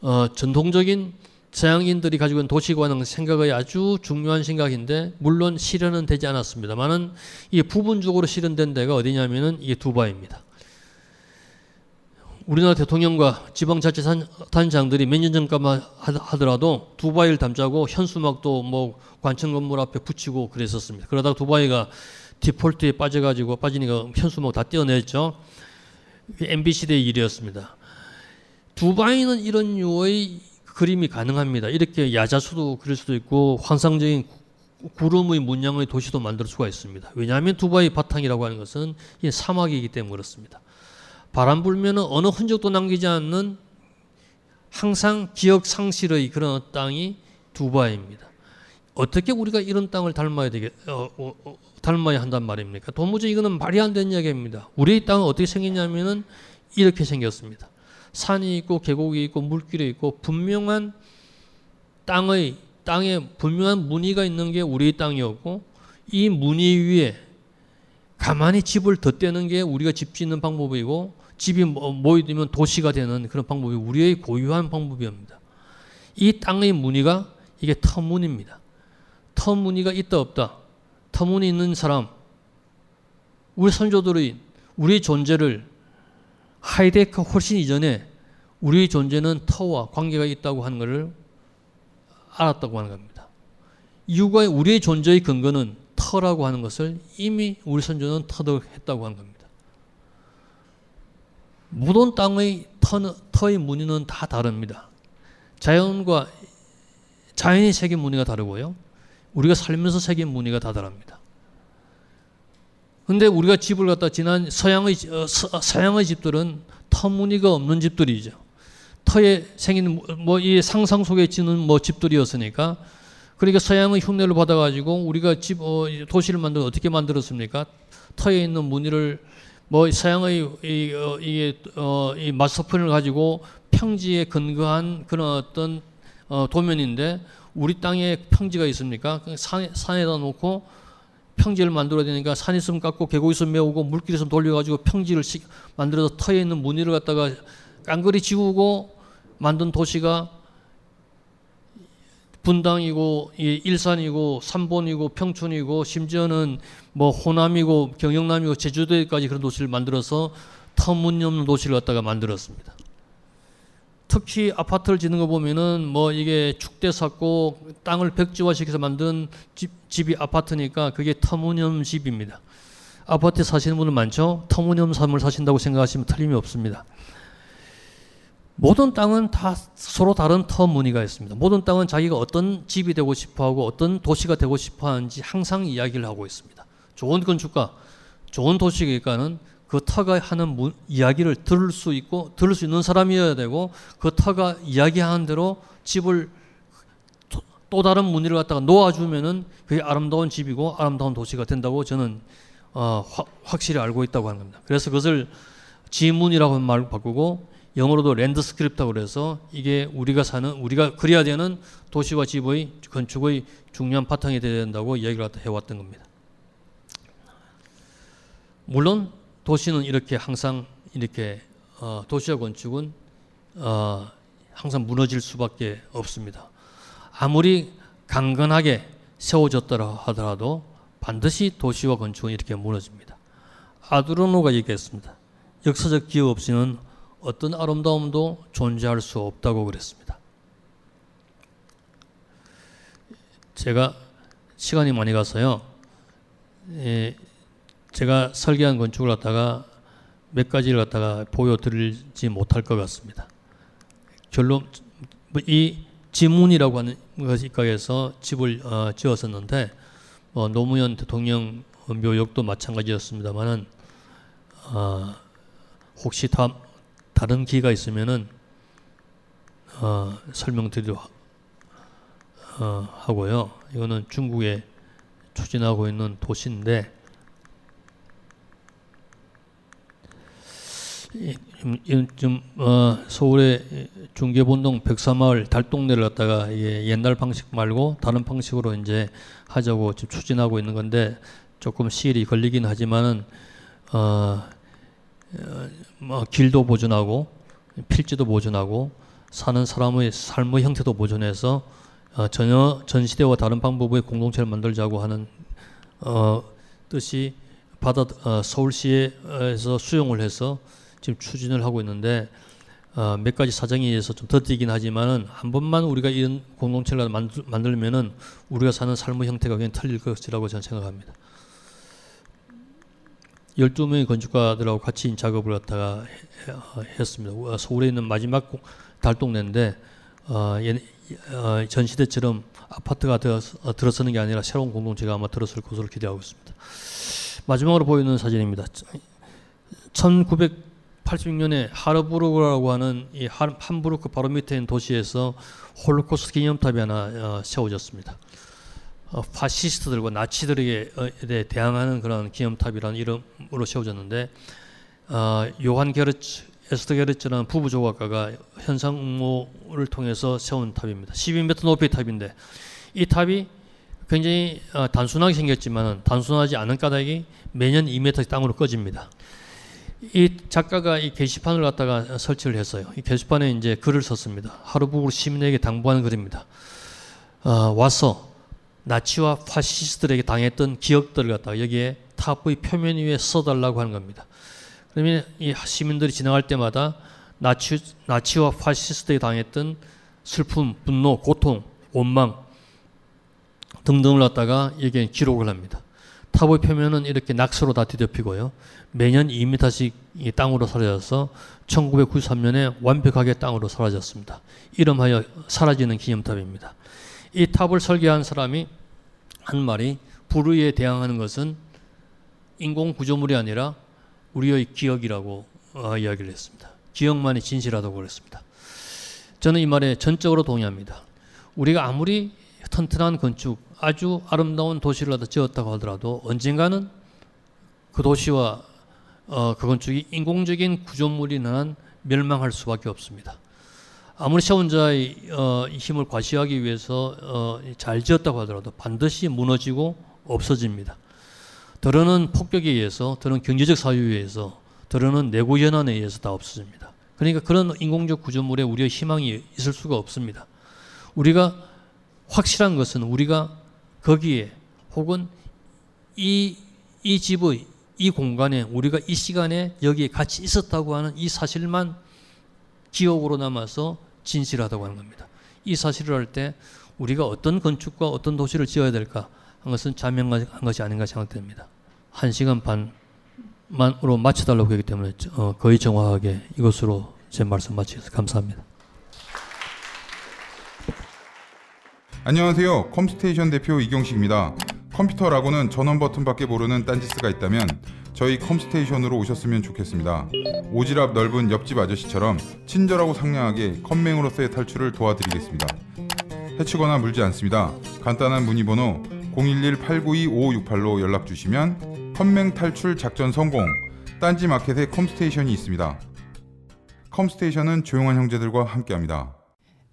어, 전통적인 서양인들이 가지고 있는 도시에 관한 생각의 아주 중요한 생각인데 물론 실현은 되지 않았습니다만은 이 부분적으로 실현된 데가 어디냐면은 이게 두바이입니다. 우리나라 대통령과 지방자치단장들이 몇 년 전까만 하더라도 두바이를 담자고 현수막도 뭐 관청 건물 앞에 붙이고 그랬었습니다. 그러다가 두바이가 디폴트에 빠져가지고 빠지니까 현수막 다 떼어냈죠. MB 시대의 일이었습니다. 두바이는 이런 류의 그림이 가능합니다. 이렇게 야자수도 그릴 수도 있고 환상적인 구름의 문양의 도시도 만들 수가 있습니다. 왜냐하면 두바이 바탕이라고 하는 것은 사막이기 때문에 그렇습니다. 바람 불면 어느 흔적도 남기지 않는 항상 기억 상실의 그런 땅이 두바이입니다. 어떻게 우리가 이런 땅을 닮아야 되겠, 어, 어, 어, 닮아야 한단 말입니까? 도무지 이거는 말이 안 되는 이야기입니다. 우리의 땅은 어떻게 생겼냐면은 이렇게 생겼습니다. 산이 있고 계곡이 있고 물길이 있고 분명한 땅의 땅에 분명한 무늬가 있는 게 우리의 땅이었고 이 무늬 위에 가만히 집을 덧대는 게 우리가 집 짓는 방법이고 집이 모이면 도시가 되는 그런 방법이 우리의 고유한 방법이옵니다. 이 땅의 무늬가 이게 터무늬입니다. 터무늬가 있다 없다. 터무늬 있는 사람, 우리 선조들의 우리 존재를 하이데크 훨씬 이전에 우리의 존재는 터와 관계가 있다고 하는 것을 알았다고 하는 겁니다. 이유가 우리의 존재의 근거는 터라고 하는 것을 이미 우리 선조는 터득했다고 하는 겁니다. 모든 땅의 터, 터의 무늬는 다 다릅니다. 자연과 자연이 새긴 무늬가 다르고요. 우리가 살면서 새긴 무늬가 다 다릅니다. 근데 우리가 집을 갖다 지난 서양의 지- 어, 서, 서양의 집들은 터무니가 없는 집들이죠. 터에 생긴 뭐 이 상상 속에 지는 뭐 집들이었으니까 그러니까 서양의 흉내를 받아가지고 우리가 집 어, 이 도시를 만들 어떻게 만들었습니까? 터에 있는 무늬를 뭐 서양의 이, 어, 이게 어, 이 마스터편을 가지고 평지에 근거한 그런 어떤 어, 도면인데 우리 땅에 평지가 있습니까? 그 산, 산에다 놓고 평지를 만들어야 되니까 산 있으면 깎고 계곡 있으면 메우고 물길 있으면 돌려가지고 평지를 시, 만들어서 터에 있는 무늬를 갖다가 깡그리 지우고 만든 도시가 분당이고 이 일산이고 삼본이고 평촌이고 심지어는 뭐 호남이고 경영남이고 제주도에까지 그런 도시를 만들어서 터무니없는 도시를 갖다가 만들었습니다. 특히 아파트를 짓는 거 보면은 뭐 이게 축대 샀고 땅을 백지화시켜서 만든 집, 집이 아파트니까 그게 터무니없는 집입니다. 아파트 사시는 분들 많죠? 터무니없는 삶을 사신다고 생각하시면 틀림이 없습니다. 모든 땅은 다 서로 다른 터무니가 있습니다. 모든 땅은 자기가 어떤 집이 되고 싶어하고 어떤 도시가 되고 싶어하는지 항상 이야기를 하고 있습니다. 좋은 건축가, 좋은 도시계획가는 그 터가 하는 문- 이야기를 들을 수 있고 들을 수 있는 사람이어야 되고 그 터가 이야기하는 대로 집을 또- 또 다른 무늬를 갖다가 놓아주면은 그게 아름다운 집이고 아름다운 도시가 된다고 저는 어, 확- 확실히 알고 있다고 하는 겁니다. 그래서 그것을 지문이라고 말을 바꾸고 영어로도 랜드스크립트라고 그래서 이게 우리가 사는 우리가 그려야 되는 도시와 집의 건축의 중요한 바탕이 되어야 된다고 갖다 해왔던 겁니다. 물론 도시는 이렇게 항상 이렇게 어, 도시와 건축은 어, 항상 무너질 수밖에 없습니다. 아무리 강건하게 세워졌더라 하더라도 반드시 도시와 건축은 이렇게 무너집니다. 아드로노가 얘기했습니다. 역사적 기억 없이는 어떤 아름다움도 존재할 수 없다고 그랬습니다. 제가 시간이 많이 가서요. 예, 제가 설계한 건축을 갖다가 몇 가지를 갖다가 보여드리지 못할 것 같습니다. 결론 뭐이 지문이라고 하는 것에서 집을 어, 지었었는데 어, 노무현 대통령 묘역도 마찬가지였습니다만은 어, 혹시 다 다른 기회가 있으면은 어, 설명드리도록 어, 하고요. 이거는 중국에 추진하고 있는 도시인데 좀 어, 서울의 중계본동 백사마을 달동네를 갖다가 옛날 방식 말고 다른 방식으로 이제 하자고 지금 추진하고 있는 건데 조금 시일이 걸리긴 하지만은 어, 어, 뭐 길도 보존하고 필지도 보존하고 사는 사람의 삶의 형태도 보존해서 어, 전혀 전 시대와 다른 방법의 공동체를 만들자고 하는 어, 뜻이 받아 어, 서울시에서 수용을 해서 지금 추진을 하고 있는데 어, 몇 가지 사정에 의해서 좀 더디긴 하지만은 한 번만 우리가 이런 공동체를 만들, 만들면은 우리가 사는 삶의 형태가 그냥 틀릴 것이라고 저는 생각합니다. 12명의 건축가들하고 같이 이 작업을 갖다가 해- 어, 했습니다. 어, 서울에 있는 마지막 공- 달동네인데 어, 얘- 어, 전 시대처럼 아파트가 들어, 어, 들어서는 게 아니라 새로운 공동체가 아마 들어설 것으로 기대하고 있습니다. 마지막으로 보이는 사진입니다. 1986년에 하르부르크라고 하는 이 한- 함부르크 바로 밑에 있는 도시에서 홀로코스트 기념탑이 하나 어, 세워졌습니다. 어, 파시스트들과 나치들에게 대항하는 그런 기념탑이라는 이름으로 세워졌는데 어, 요한 게르츠, 에스터 게르츠라는 부부 조각가가 현상 응모를 통해서 세운 탑입니다. 12m 높이의 탑인데 이 탑이 굉장히 어, 단순하게 생겼지만 단순하지 않은 까닭이 매년 2m 땅으로 꺼집니다. 이 작가가 이 게시판을 갖다가 설치를 했어요. 이 게시판에 이제 글을 썼습니다. 하루북으로 시민에게 당부하는 글입니다. 어, 와서 나치와 파시스트들에게 당했던 기억들을 갖다가 여기에 탑의 표면 위에 써달라고 하는 겁니다. 그러면 이 시민들이 지나갈 때마다 나치, 나치와 파시스트에게 당했던 슬픔, 분노, 고통, 원망 등등을 갖다가 여기에 기록을 합니다. 탑의 표면은 이렇게 낙서로 다 뒤덮이고요. 매년 2m씩 이 땅으로 사라져서 1993년에 완벽하게 땅으로 사라졌습니다. 이름하여 사라지는 기념탑입니다. 이 탑을 설계한 사람이 한 말이 불의에 대항하는 것은 인공 구조물이 아니라 우리의 기억이라고 어, 이야기를 했습니다. 기억만이 진실하다고 그랬습니다. 저는 이 말에 전적으로 동의합니다. 우리가 아무리 튼튼한 건축, 아주 아름다운 도시를 지었다고 하더라도 언젠가는 그 도시와 어, 그 건축이 인공적인 구조물이 난 멸망할 수밖에 없습니다. 아무리 저 혼자의 어, 힘을 과시하기 위해서 어, 잘 지었다고 하더라도 반드시 무너지고 없어집니다. 더러는 폭격에 의해서, 더러는 경제적 사유에 의해서, 더러는 내구 연한에 의해서 다 없어집니다. 그러니까 그런 인공적 구조물에 우리의 희망이 있을 수가 없습니다. 우리가 확실한 것은 우리가 거기에 혹은 이, 이 집의 이 공간에 우리가 이 시간에 여기에 같이 있었다고 하는 이 사실만 기억으로 남아서 진실하다고 하는 겁니다. 이 사실을 할 때 우리가 어떤 건축과 어떤 도시를 지어야 될까 한 것은 자명한 것이 아닌가 생각됩니다. 한 시간 반만으로 마쳐달라고 하기 때문에 어, 거의 정확하게 이것으로 제 말씀 마치겠습니다. 감사합니다. 안녕하세요. 컴스테이션 대표 이경식입니다. 컴퓨터라고는 전원 버튼밖에 모르는 딴지스가 있다면 저희 컴스테이션으로 오셨으면 좋겠습니다. 오지랖 넓은 옆집 아저씨처럼 친절하고 상냥하게 컴맹으로서의 탈출을 도와드리겠습니다. 해치거나 물지 않습니다. 간단한 문의번호 011-892-5568로 연락 주시면 컴맹 탈출 작전 성공 딴지 마켓에 컴스테이션이 있습니다. 컴스테이션은 조용한 형제들과 함께합니다.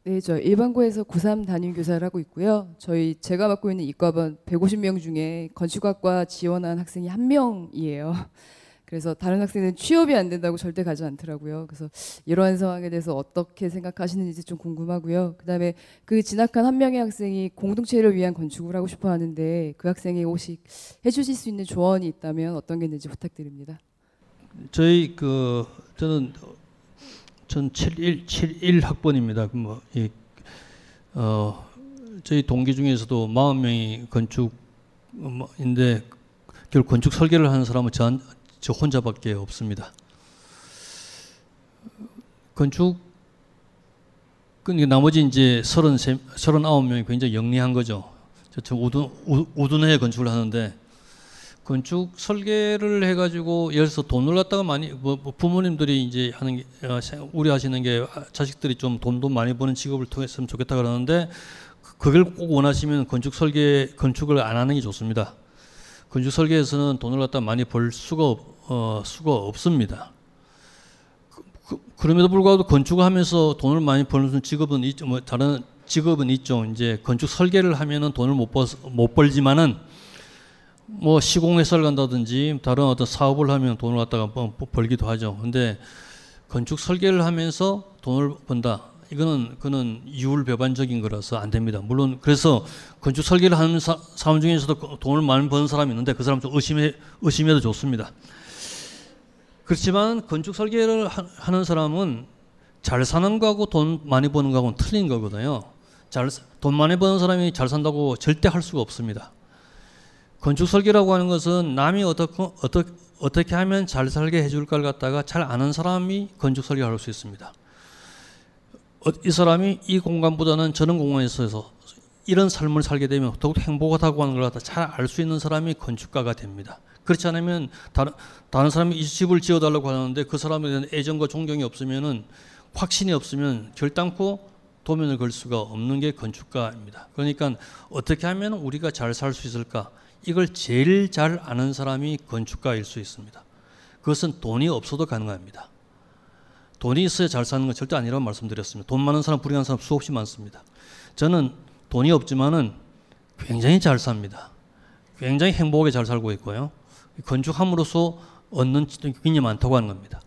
네, 저 일반고에서 고3 담임 교사를 하고 있고요. 저희 제가 맡고 있는 이과반 150명 중에 건축학과 지원한 학생이 한 명이에요. 그래서 다른 학생은 취업이 안 된다고 절대 가지 않더라고요. 그래서 이러한 상황에 대해서 어떻게 생각하시는지 좀 궁금하고요. 그다음에 그 진학한 한 명의 학생이 공동체를 위한 건축을 하고 싶어 하는데 그 학생이 혹시 해주실 수 있는 조언이 있다면 어떤 게 있는지 부탁드립니다. 저희 그 저는 전 71, 71 학번입니다. 뭐, 이, 어, 저희 동기 중에서도 40명이 건축인데 결국 건축 설계를 하는 사람은 저, 저 혼자밖에 없습니다. 건축 그러니까 나머지 이제 33, 39명이 굉장히 영리한 거죠. 저 우둔, 우둔해 건축을 하는데 건축 설계를 해가지고 예를 들어서 돈을 갖다가 많이 뭐, 뭐 부모님들이 이제 하는 게 어, 생- 우려하시는 게 아, 자식들이 좀 돈도 많이 버는 직업을 통했으면 좋겠다 그러는데 그- 그걸 꼭 원하시면 건축 설계 건축을 안 하는 게 좋습니다. 건축 설계에서는 돈을 갖다 많이 벌 수가 없, 어, 수가 없습니다. 그, 그럼에도 불구하고 건축을 하면서 돈을 많이 버는 직업은 있죠. 뭐 다른 직업은 있죠. 이제 건축 설계를 하면은 돈을 못, 벌, 못 벌지만은 뭐 시공회사를 간다든지 다른 어떤 사업을 하면 돈을 갖다가 뭐 벌기도 하죠. 근데 건축 설계를 하면서 돈을 번다. 이거는 그는 이율배반적인 거라서 안 됩니다. 물론 그래서 건축 설계를 하는 사, 사람 중에서도 그 돈을 많이 버는 사람이 있는데 그 사람 좀 의심해 의심해도 좋습니다. 그렇지만 건축 설계를 하, 하는 사람은 잘 사는 거하고 돈 많이 버는 거하고는 틀린 거거든요. 잘 돈 많이 버는 사람이 잘 산다고 절대 할 수가 없습니다. 건축 설계라고 하는 것은 남이 어떻게 어떻게 어떻게 하면 잘 살게 해줄 걸 갖다가 잘 아는 사람이 건축 설계를 할수 있습니다. 어, 이 사람이 이 공간보다는 저런 공간에서 이런 삶을 살게 되면 더욱 행복하다고 하는 걸 갖다 잘 알 수 있는 사람이 건축가가 됩니다. 그렇지 않으면 다른 다른 사람이 이 집을 지어달라고 하는데 그 사람에 대한 애정과 존경이 없으면은 확신이 없으면 결단코 도면을 걸 수가 없는 게 건축가입니다. 그러니까 어떻게 하면 우리가 잘 살 수 있을까? 이걸 제일 잘 아는 사람이 건축가일 수 있습니다. 그것은 돈이 없어도 가능합니다. 돈이 있어야 잘 사는 건 절대 아니라고 말씀드렸습니다. 돈 많은 사람, 불행한 사람 수없이 많습니다. 저는 돈이 없지만은 굉장히 잘 삽니다. 굉장히 행복하게 잘 살고 있고요. 건축함으로써 얻는 굉장히 많다고 하는 겁니다.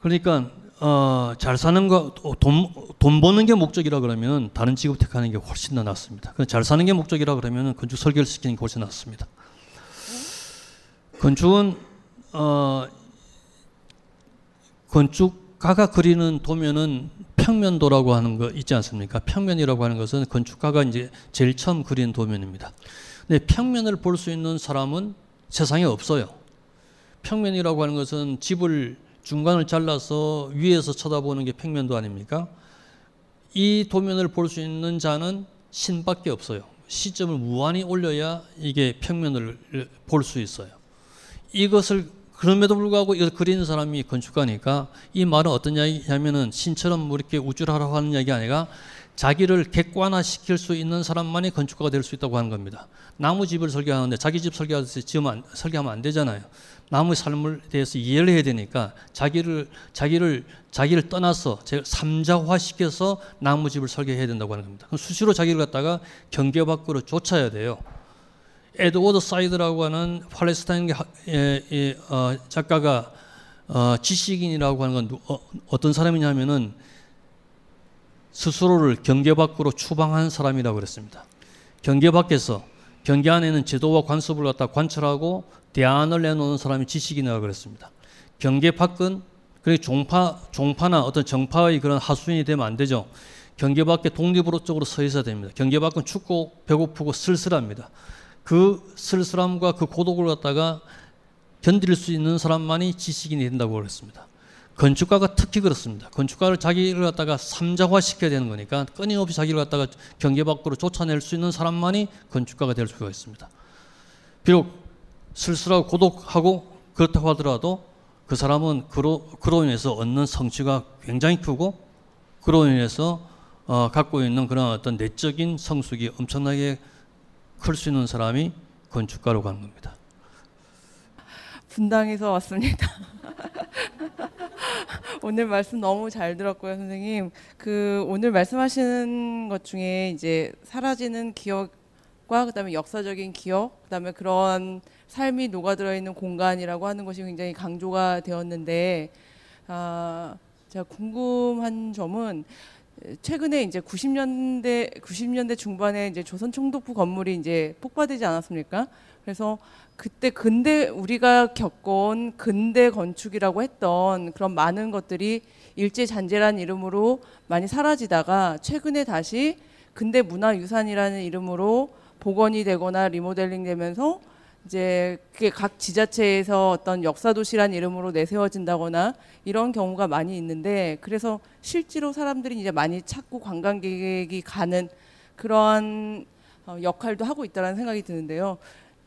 그러니까 어, 잘 사는 거, 돈, 돈 버는 게 목적이라 그러면 다른 직업 택하는 게 훨씬 더 낫습니다. 그잘 사는 게 목적이라 그러면 건축 설계를 시키는 게 훨씬 낫습니다. 건축은, 어, 건축가가 그리는 도면은 평면도라고 하는 거 있지 않습니까? 평면이라고 하는 것은 건축가가 이제 제일 처음 그린 도면입니다. 근데 평면을 볼 수 있는 사람은 세상에 없어요. 평면이라고 하는 것은 집을 중간을 잘라서 위에서 쳐다보는 게 평면도 아닙니까? 이 도면을 볼 수 있는 자는 신밖에 없어요. 시점을 무한히 올려야 이게 평면을 볼 수 있어요. 이것을 그럼에도 불구하고 이걸 그리는 사람이 건축가니까 이 말은 어떤 이야기냐면은 신처럼 뭐 이렇게 우쭐 하라고 하는 이야기 아니라 자기를 객관화시킬 수 있는 사람만이 건축가가 될 수 있다고 하는 겁니다. 나무 집을 설계하는데 자기 집 설계하듯이 지으면 안, 설계하면 안 되잖아요. 나무의 삶을 대해서 이해를 해야 되니까 자기를 자기를 자기를 떠나서 제 삼자화시켜서 나무 집을 설계해야 된다고 하는 겁니다. 수시로 자기를 갖다가 경계 밖으로 쫓아야 돼요. 에드워드 사이드라고 하는 팔레스타인 하- 예, 예, 어, 작가가 어, 지식인이라고 하는 건 누- 어, 어떤 사람이냐면은 스스로를 경계 밖으로 추방한 사람이라고 그랬습니다. 경계 밖에서 경계 안에는 제도와 관습을 갖다 관철하고 대안을 내놓는 사람이 지식인이라고 그랬습니다. 경계 밖은 그게 종파 종파나 어떤 정파의 그런 하수인이 되면 안 되죠. 경계 밖에 독립으로 쪽으로 서 있어야 됩니다. 경계 밖은 춥고 배고프고 쓸쓸합니다. 그 쓸쓸함과 그 고독을 갖다가 견딜 수 있는 사람만이 지식인이 된다고 그랬습니다. 건축가가 특히 그렇습니다. 건축가를 자기를 갖다가 삼자화 시켜야 되는 거니까 끊임없이 자기를 갖다가 경계 밖으로 쫓아낼 수 있는 사람만이 건축가가 될 수가 있습니다. 비록 쓸쓸하고 고독하고 그렇다고 하더라도 그 사람은 그로, 그로 인해서 얻는 성취가 굉장히 크고 그로 인해서 어, 갖고 있는 그런 어떤 내적인 성숙이 엄청나게 클 수 있는 사람이 건축가로 가는 겁니다. 분당에서 왔습니다. 오늘 말씀 너무 잘 들었고요, 선생님. 그 오늘 말씀하시는 것 중에 이제 사라지는 기억과 그다음에 역사적인 기억, 그다음에 그런 삶이 녹아들어 있는 공간이라고 하는 것이 굉장히 강조가 되었는데, 아, 제가 궁금한 점은 최근에 이제 90년대 90년대 중반에 이제 조선 총독부 건물이 이제 폭파되지 않았습니까? 그래서 그때 근대 우리가 겪어온 근대 건축이라고 했던 그런 많은 것들이 일제 잔재란 이름으로 많이 사라지다가 최근에 다시 근대 문화유산이라는 이름으로 복원이 되거나 리모델링 되면서 이제 그게 각 지자체에서 어떤 역사도시란 이름으로 내세워진다거나 이런 경우가 많이 있는데 그래서 실제로 사람들이 이제 많이 찾고 관광객이 가는 그러한 어, 역할도 하고 있다는 생각이 드는데요.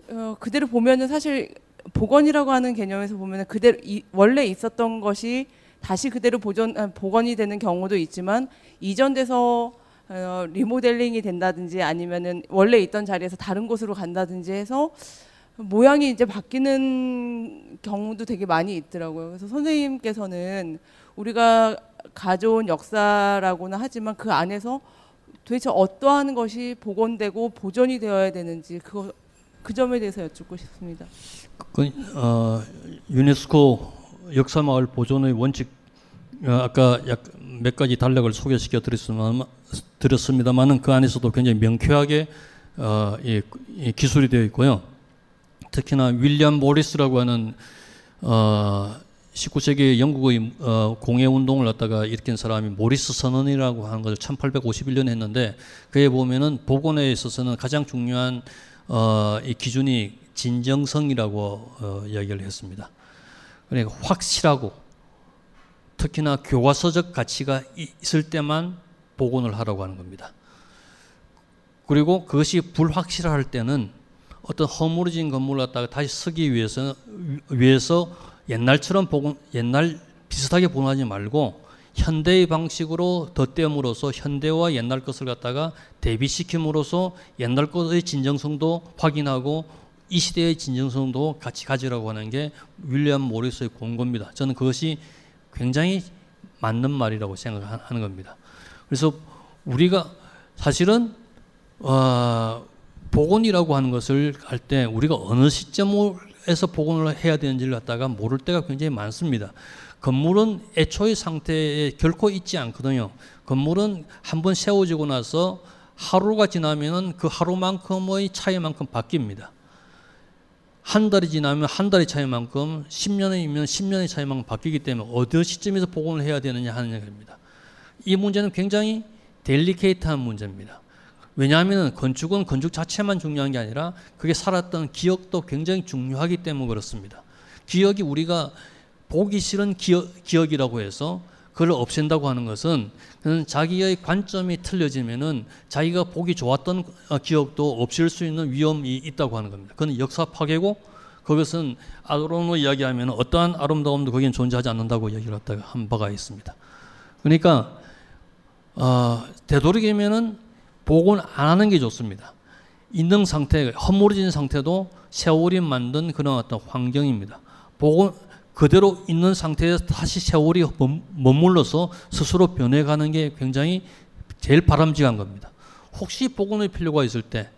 어, 그대로 보면은 사실 복원이라고 하는 개념에서 보면은 그대로 이, 원래 있었던 것이 다시 그대로 보존 아, 복원이 되는 경우도 있지만 이전돼서 어, 리모델링이 된다든지 아니면은 원래 있던 자리에서 다른 곳으로 간다든지 해서 모양이 이제 바뀌는 경우도 되게 많이 있더라고요. 그래서 선생님께서는 우리가 가져온 역사라고는 하지만 그 안에서 도대체 어떠한 것이 복원되고 보존이 되어야 되는지 그거 그 점에 대해서 여쭙고 싶습니다. 그, 어, 유네스코 역사마을 보존의 원칙 어, 아까 약 몇 가지 단락을 소개시켜 드렸습니다만, 그 안에서도 굉장히 명쾌하게 어, 이, 이 기술이 되어 있고요. 특히나 윌리엄 모리스라고 하는 어, 19세기 영국의 어, 공예 운동을 갖다가 일으킨 사람이 모리스 선언이라고 하는 것을 1851년에 했는데 그에 보면은 복원에 있어서는 가장 중요한 어, 이 기준이 진정성이라고 어, 이야기를 했습니다. 그러니까 확실하고 특히나 교과서적 가치가 이- 있을 때만 복원을 하라고 하는 겁니다. 그리고 그것이 불확실할 때는 어떤 허물어진 건물을 갖다가 다시 쓰기 위해서 위해서 옛날처럼 복원 옛날 비슷하게 복원하지 말고 현대의 방식으로 덧대음으로써 현대와 옛날 것을 갖다가 대비시킴으로써 옛날 것의 진정성도 확인하고 이 시대의 진정성도 같이 가지라고 하는 게 윌리엄 모리스의 권고입니다. 저는 그것이 굉장히 맞는 말이라고 생각하는 겁니다. 그래서 우리가 사실은 어, 복원이라고 하는 것을 할 때 우리가 어느 시점에서 복원을 해야 되는지를 갖다가 모를 때가 굉장히 많습니다. 건물은 애초의 상태에 결코 있지 않거든요. 건물은 한번 세워지고 나서 하루가 지나면은 그 하루만큼의 차이만큼 바뀝니다. 한 달이 지나면 한 달의 차이만큼 10년이면 10년의 차이만큼 바뀌기 때문에 어느 시점에서 복원을 해야 되느냐 하는 얘기입니다. 이 문제는 굉장히 델리케이트한 문제입니다. 왜냐하면 건축은 건축 자체만 중요한 게 아니라 그게 살았던 기억도 굉장히 중요하기 때문에 그렇습니다. 기억이 우리가 보기 싫은 기억, 기억이라고 해서 그걸 없앤다고 하는 것은 자기의 관점이 틀려지면은 자기가 보기 좋았던 어, 기억도 없앨 수 있는 위험이 있다고 하는 겁니다. 그건 역사 파괴고 그것은 아도론으로 이야기하면 어떠한 아름다움도 거기는 존재하지 않는다고 얘기를 한 바가 있습니다. 그러니까 어, 되도록이면은 복원 안 하는 게 좋습니다. 있는 상태, 허물어진 상태도 세월이 만든 그런 어떤 환경입니다. 복원 그대로 있는 상태에서 다시 세월이 머물- 머물러서 스스로 변해가는 게 굉장히 제일 바람직한 겁니다. 혹시 복원의 필요가 있을 때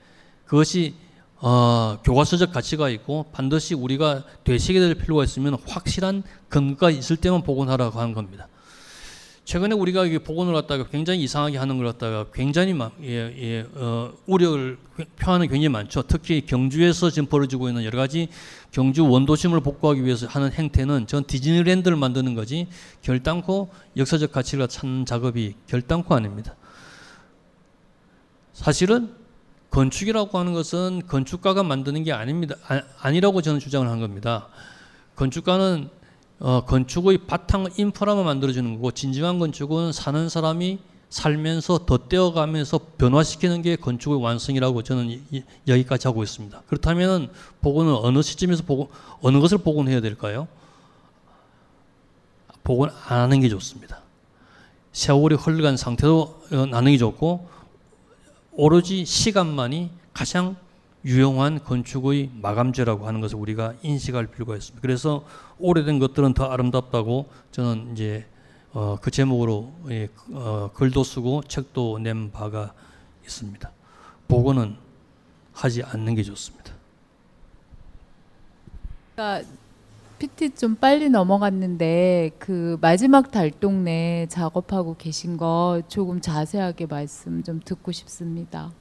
그것이 어, 교과서적 가치가 있고 반드시 우리가 되새게 될 필요가 있으면 확실한 근거가 있을 때만 복원하라고 하는 겁니다. 최근에 우리가 이게 복원을 갖다가 굉장히 이상하게 하는 걸 갖다가 굉장히 막 예, 예, 어, 우려를 표하는 굉장히 많죠. 특히 경주에서 지금 벌어지고 있는 여러 가지 경주 원도심을 복구하기 위해서 하는 행태는 전 디즈니랜드를 만드는 거지 결단코 역사적 가치를 찾는 작업이 결단코 아닙니다. 사실은 건축이라고 하는 것은 건축가가 만드는 게 아닙니다. 아, 아니라고 저는 주장을 한 겁니다. 건축가는 어, 건축의 바탕 인프라만 만들어주는 거고 진정한 건축은 사는 사람이 살면서 덧대어가면서 변화시키는 게 건축의 완성이라고 저는 여기까지 하고 있습니다. 그렇다면 복원은 어느 시점에서 복원, 어느 것을 복원해야 될까요? 복원 안 하는 게 좋습니다. 세월이 흘러간 상태도 어, 나는 게 좋고 오로지 시간만이 가장 유용한 건축의 마감제라고 하는 것을 우리가 인식할 필요가 있습니다. 그래서 오래된 것들은 더 아름답다고 저는 이제 어, 그 제목으로 예, 어, 글도 쓰고 책도 낸 바가 있습니다. 복원은 하지 않는 게 좋습니다. 그러니까 PT 좀 빨리 넘어갔는데 그 마지막 달동네 작업하고 계신 거 조금 자세하게 말씀 좀 듣고 싶습니다.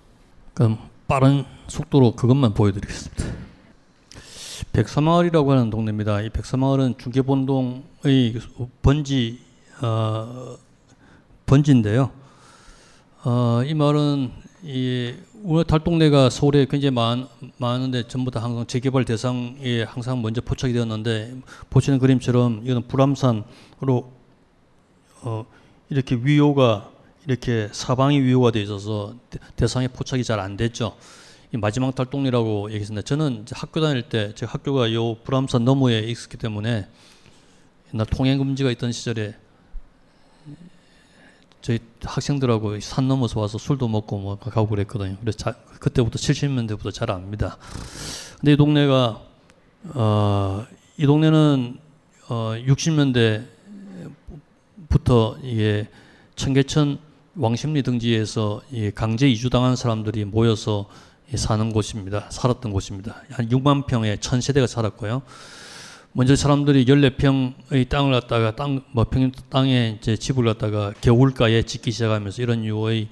그럼 빠른 속도로 그것만 보여드리겠습니다. 백사마을이라고 하는 동네입니다. 이 백사마을은 중계본동의 번지 어, 번지인데요. 어, 이 마을은 이 우리 달동네가 서울에 굉장히 많, 많은데 전부 다 항상 재개발 대상에 항상 먼저 포착이 되었는데 보시는 그림처럼 이거는 불암산으로 어, 이렇게 위호가 이렇게 사방이 위호가 되어 있어서 대- 대상에 포착이 잘 안 됐죠. 이 마지막 달동네라고 얘기했습니다. 저는 학교 다닐 때 제 학교가 요 불암산 너머에 있었기 때문에 옛날 통행 금지가 있던 시절에 저희 학생들하고 산 넘어서 와서 술도 먹고 뭐 가고 그랬거든요. 그래서 자, 그때부터 70년대부터 잘 압니다. 근데 이 동네가 어, 이 동네는 어, 60년대부터 이게 청계천 왕십리 등지에서 이 강제 이주당한 사람들이 모여서 이 사는 곳입니다. 살았던 곳입니다. 한 6만 평에 천 세대가 살았고요. 먼저 사람들이 14평의 땅을 갖다가 땅, 뭐 평, 땅에 이제 집을 갖다가 겨울가에 짓기 시작하면서 이런 유의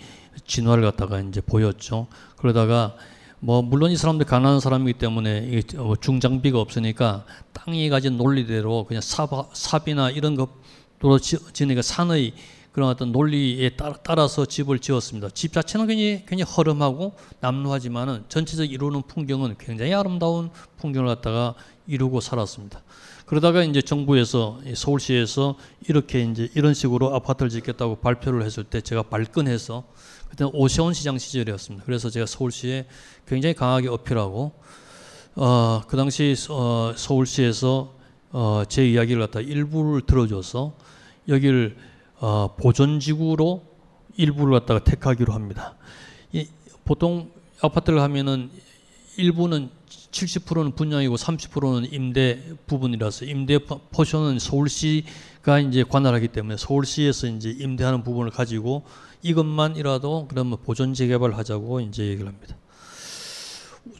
진화를 갖다가 이제 보였죠. 그러다가 뭐 물론 이 사람들 가난한 사람이기 때문에 중장비가 없으니까 땅이 가진 논리대로 그냥 삽, 삽이나 이런 것으로 지- 지니까 산의 그런 어떤 논리에 따라, 따라 서 집을 지었습니다. 집 자체는 굉장히, 굉장히 허름하고 남루하지만은 전체적 이루는 풍경은 굉장히 아름다운 풍경을 갖다가 이루고 살았습니다. 그러다가 이제 정부에서 이 서울시에서 이렇게 이제 이런 식으로 아파트를 짓겠다고 발표를 했을 때 제가 발끈해서 그때 오세훈 시장 시절이었습니다. 그래서 제가 서울시에 굉장히 강하게 어필하고 어, 그 당시 어, 서울시에서 어, 제 이야기를 갖다 일부를 들어줘서 여기를 어, 보존지구로 일부를 갖다가 택하기로 합니다. 이, 보통 아파트를 하면은 일부는 70%는 분양이고 30%는 임대 부분이라서 임대 포- 포션은 서울시가 이제 관할하기 때문에 서울시에서 이제 임대하는 부분을 가지고 이것만이라도 그러면 보존 재개발 하자고 이제 얘기를 합니다.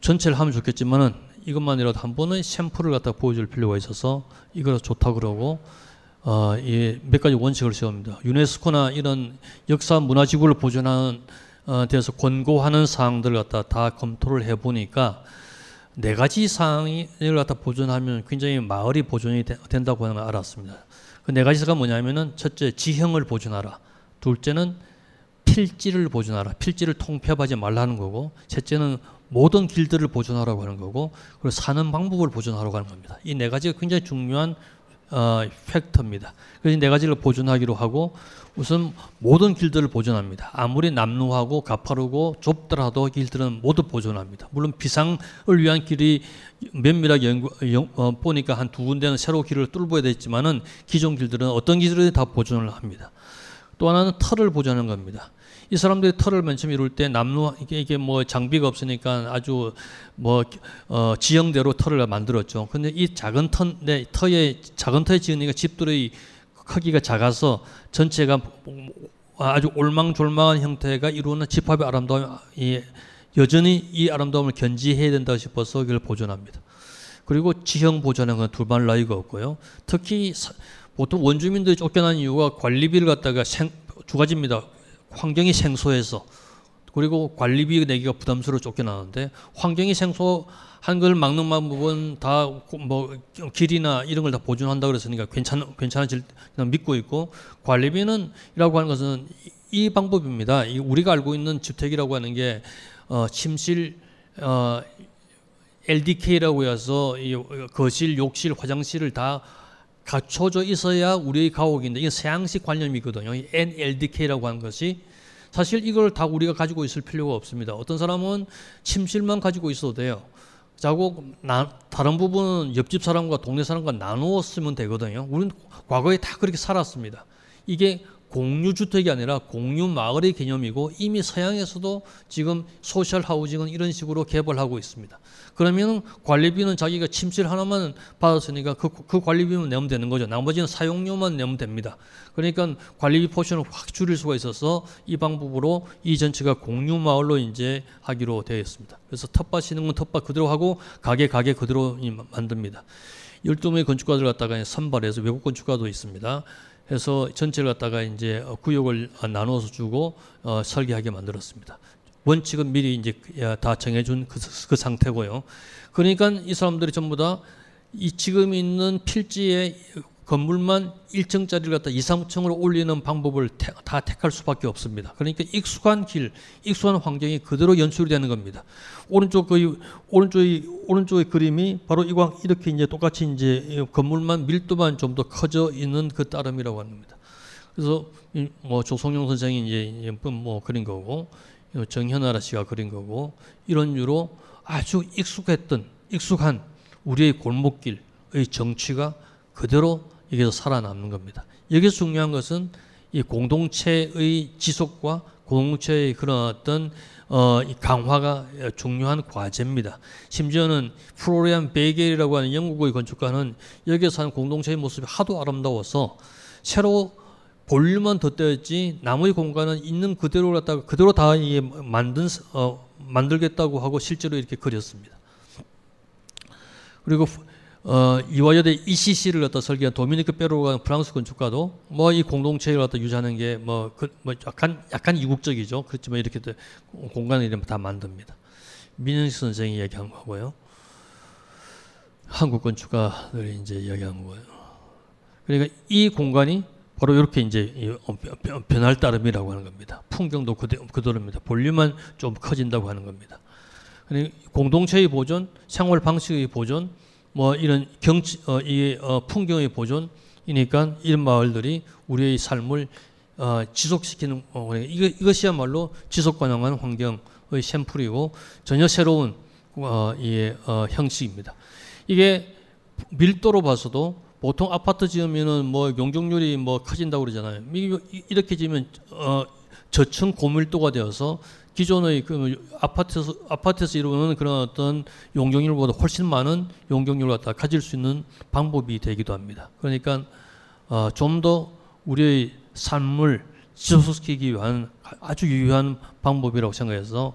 전체를 하면 좋겠지만은 이것만이라도 한 번은 샘플을 갖다 보여줄 필요가 있어서 이거 좋다 그러고 어, 이몇 가지 원칙을 세웁니다. 유네스코나 이런 역사 문화 지구를 보존하는 어, 데서 권고하는 사항들을 갖다 다 검토를 해 보니까 네 가지 사항을 갖다 보존하면 굉장히 마을이 보존이 되- 된다고 하는 걸 알았습니다. 그 네 가지가 뭐냐면은 첫째 지형을 보존하라. 둘째는 필지를 보존하라. 필지를 통폐합하지 말라는 거고, 셋째는 모든 길들을 보존하라고 하는 거고, 그리고 사는 방법을 보존하라고 하는 겁니다. 이 네 가지가 굉장히 중요한 어, 팩터입니다. 그래서 네 가지를 보존하기로 하고 우선 모든 길들을 보존합니다. 아무리 남루하고 가파르고 좁더라도 길들은 모두 보존합니다. 물론 비상을 위한 길이 면밀하게 연구, 연, 어, 보니까 한 두 군데는 새로 길을 뚫어야 되지만은 기존 길들은 어떤 길들이 다 보존을 합니다. 또 하나는 털을 보존하는 겁니다. 이 사람들이 털을 맨 처음 이룰 때 남루 이게, 이게 뭐 장비가 없으니까 아주 뭐 어, 지형대로 털을 만들었죠. 근데 이 작은 터, 네, 터에 작은 터에 지으니까 집들의 크기가 작아서 전체가 아주 올망졸망한 형태가 이루는 집합의 아름다움, 이 여전히 이 아름다움을 견지해야 된다 싶어서 이걸 보존합니다. 그리고 지형 건 두말 나위가 없고요. 특히 사, 보통 원주민들이 쫓겨난 이유가 관리비를 갖다가 생, 두 가지입니다. 환경이 생소해서 그리고 관리비 내기가 부담스러워 쫓겨나는데 환경이 생소한 걸 막는 방법은 다 뭐 길이나 이런 걸 다 보존한다 그랬으니까 괜찮 괜찮아질 믿고 있고 관리비는이라고 하는 것은 이, 이 방법입니다. 이 우리가 알고 있는 주택이라고 하는 게 어, 침실 어, LDK라고 해서 이 거실, 욕실, 화장실을 다 갖춰져 있어야 우리의 가옥인데 이게 서양식 관념이거든요. 이 NLDK라고 하는 것이 사실 이걸 다 우리가 가지고 있을 필요가 없습니다. 어떤 사람은 침실만 가지고 있어도 돼요. 자고 나, 다른 부분은 옆집 사람과 동네 사람과 나누어 쓰면 되거든요. 우리는 과거에 다 그렇게 살았습니다. 이게 공유 주택이 아니라 공유 마을의 개념이고 이미 서양에서도 지금 소셜 하우징은 이런 식으로 개발하고 있습니다. 그러면 관리비는 자기가 침실 하나만 받았으니까 그, 그 관리비만 내면 되는 거죠. 나머지는 사용료만 내면 됩니다. 그러니까 관리비 포션을 확 줄일 수가 있어서 이 방법으로 이 전체가 공유 마을로 이제 하기로 되어 있습니다. 그래서 텃밭 있는 건 텃밭 그대로 하고 가게 가게 그대로 만듭니다. 12명의 건축가들 갖다가 선발해서 외국 건축가도 있습니다. 해서 전체를 갖다가 이제 구역을 나누어서 주고 어, 설계하게 만들었습니다. 원칙은 미리 이제 다 정해준 그, 그 상태고요. 그러니까 이 사람들이 전부 다 이 지금 있는 필지의 건물만 1층짜리를 갖다 2, 3층으로 올리는 방법을 태, 다 택할 수밖에 없습니다. 그러니까 익숙한 길, 익숙한 환경이 그대로 연출이 되는 겁니다. 오른쪽 그 오른쪽의 오른쪽의 그림이 바로 이광 이렇게 이제 똑같이 이제 건물만 밀도만 좀 더 커져 있는 그 따름이라고 합니다. 그래서 뭐 조성용 선생이 이제 뭐 그린 거고 정현아라 씨가 그린 거고 이런 유로 아주 익숙했던 익숙한 우리의 골목길의 정취가 그대로 여기서 살아남는 겁니다. 여기서 중요한 것은 이 공동체의 지속과 공동체의 그런 어떤 어, 이 강화가 중요한 과제입니다. 심지어는 프로리안 베이겔이라고 하는 영국의 건축가는 여기서 한 공동체의 모습이 하도 아름다워서 새로 볼륨만 덧대었지 나머지 공간은 있는 그대로 갖다가 그대로 다 만든 어, 만들겠다고 하고 실제로 이렇게 그렸습니다. 그리고 어, 이화여대 ECC를 갖다 설계한 도미니크 페로가 프랑스 건축가도 뭐 이 공동체를 갖다 유지하는 게뭐 그, 뭐 약간 약간 이국적이죠. 그렇지만 이렇게 공간을 이렇게 다 만듭니다. 민현식 선생이 얘기한 거고요. 한국 건축가들이 이제 이야기한 거예요. 그러니까 이 공간이 바로 이렇게 이제 어, 변할 따름이라고 하는 겁니다. 풍경도 그대로입니다. 볼륨만 좀 커진다고 하는 겁니다. 공동체의 보존, 생활 방식의 보존, 뭐 이런 경치, 어, 이 어, 풍경의 보존이니까 이런 마을들이 우리의 삶을 어, 지속시키는 어, 이거, 이것이야말로 지속 가능한 환경의 샘플이고 전혀 새로운 어, 이 어, 형식입니다. 이게 밀도로 봐서도 보통 아파트 지으면은 뭐 용적률이 뭐 커진다고 그러잖아요. 이렇게 지으면 어, 저층 고밀도가 되어서 기존의 그 아파트에서 아파트에서 이루는 그런 어떤 용적률보다 훨씬 많은 용적률을 갖다 가질 수 있는 방법이 되기도 합니다. 그러니까 어, 좀 더 우리의 삶을 지속시키기 위한 아주 유효한 방법이라고 생각해서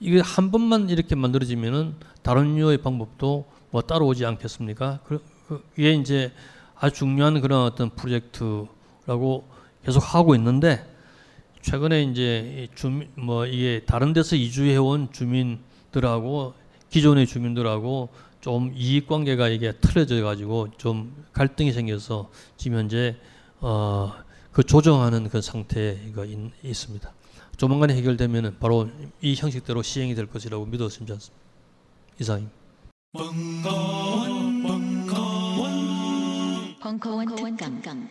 이게 한 번만 이렇게 만들어지면은 다른 류의 방법도 뭐 따라오지 않겠습니까? 그, 그 이게 이제 아주 중요한 그런 어떤 프로젝트라고 계속 하고 있는데 최근에 이제 주민 뭐 이게 다른 데서 이주해 온 주민들하고 기존의 주민들하고 좀 이익 관계가 이게 틀어져 가지고 좀 갈등이 생겨서 지금 현재 어 그 조정하는 그 상태가 있, 있습니다. 조만간 해결되면은 바로 이 형식대로 시행이 될 것이라고 믿었습니다. 이상입니다. 벙커원 특강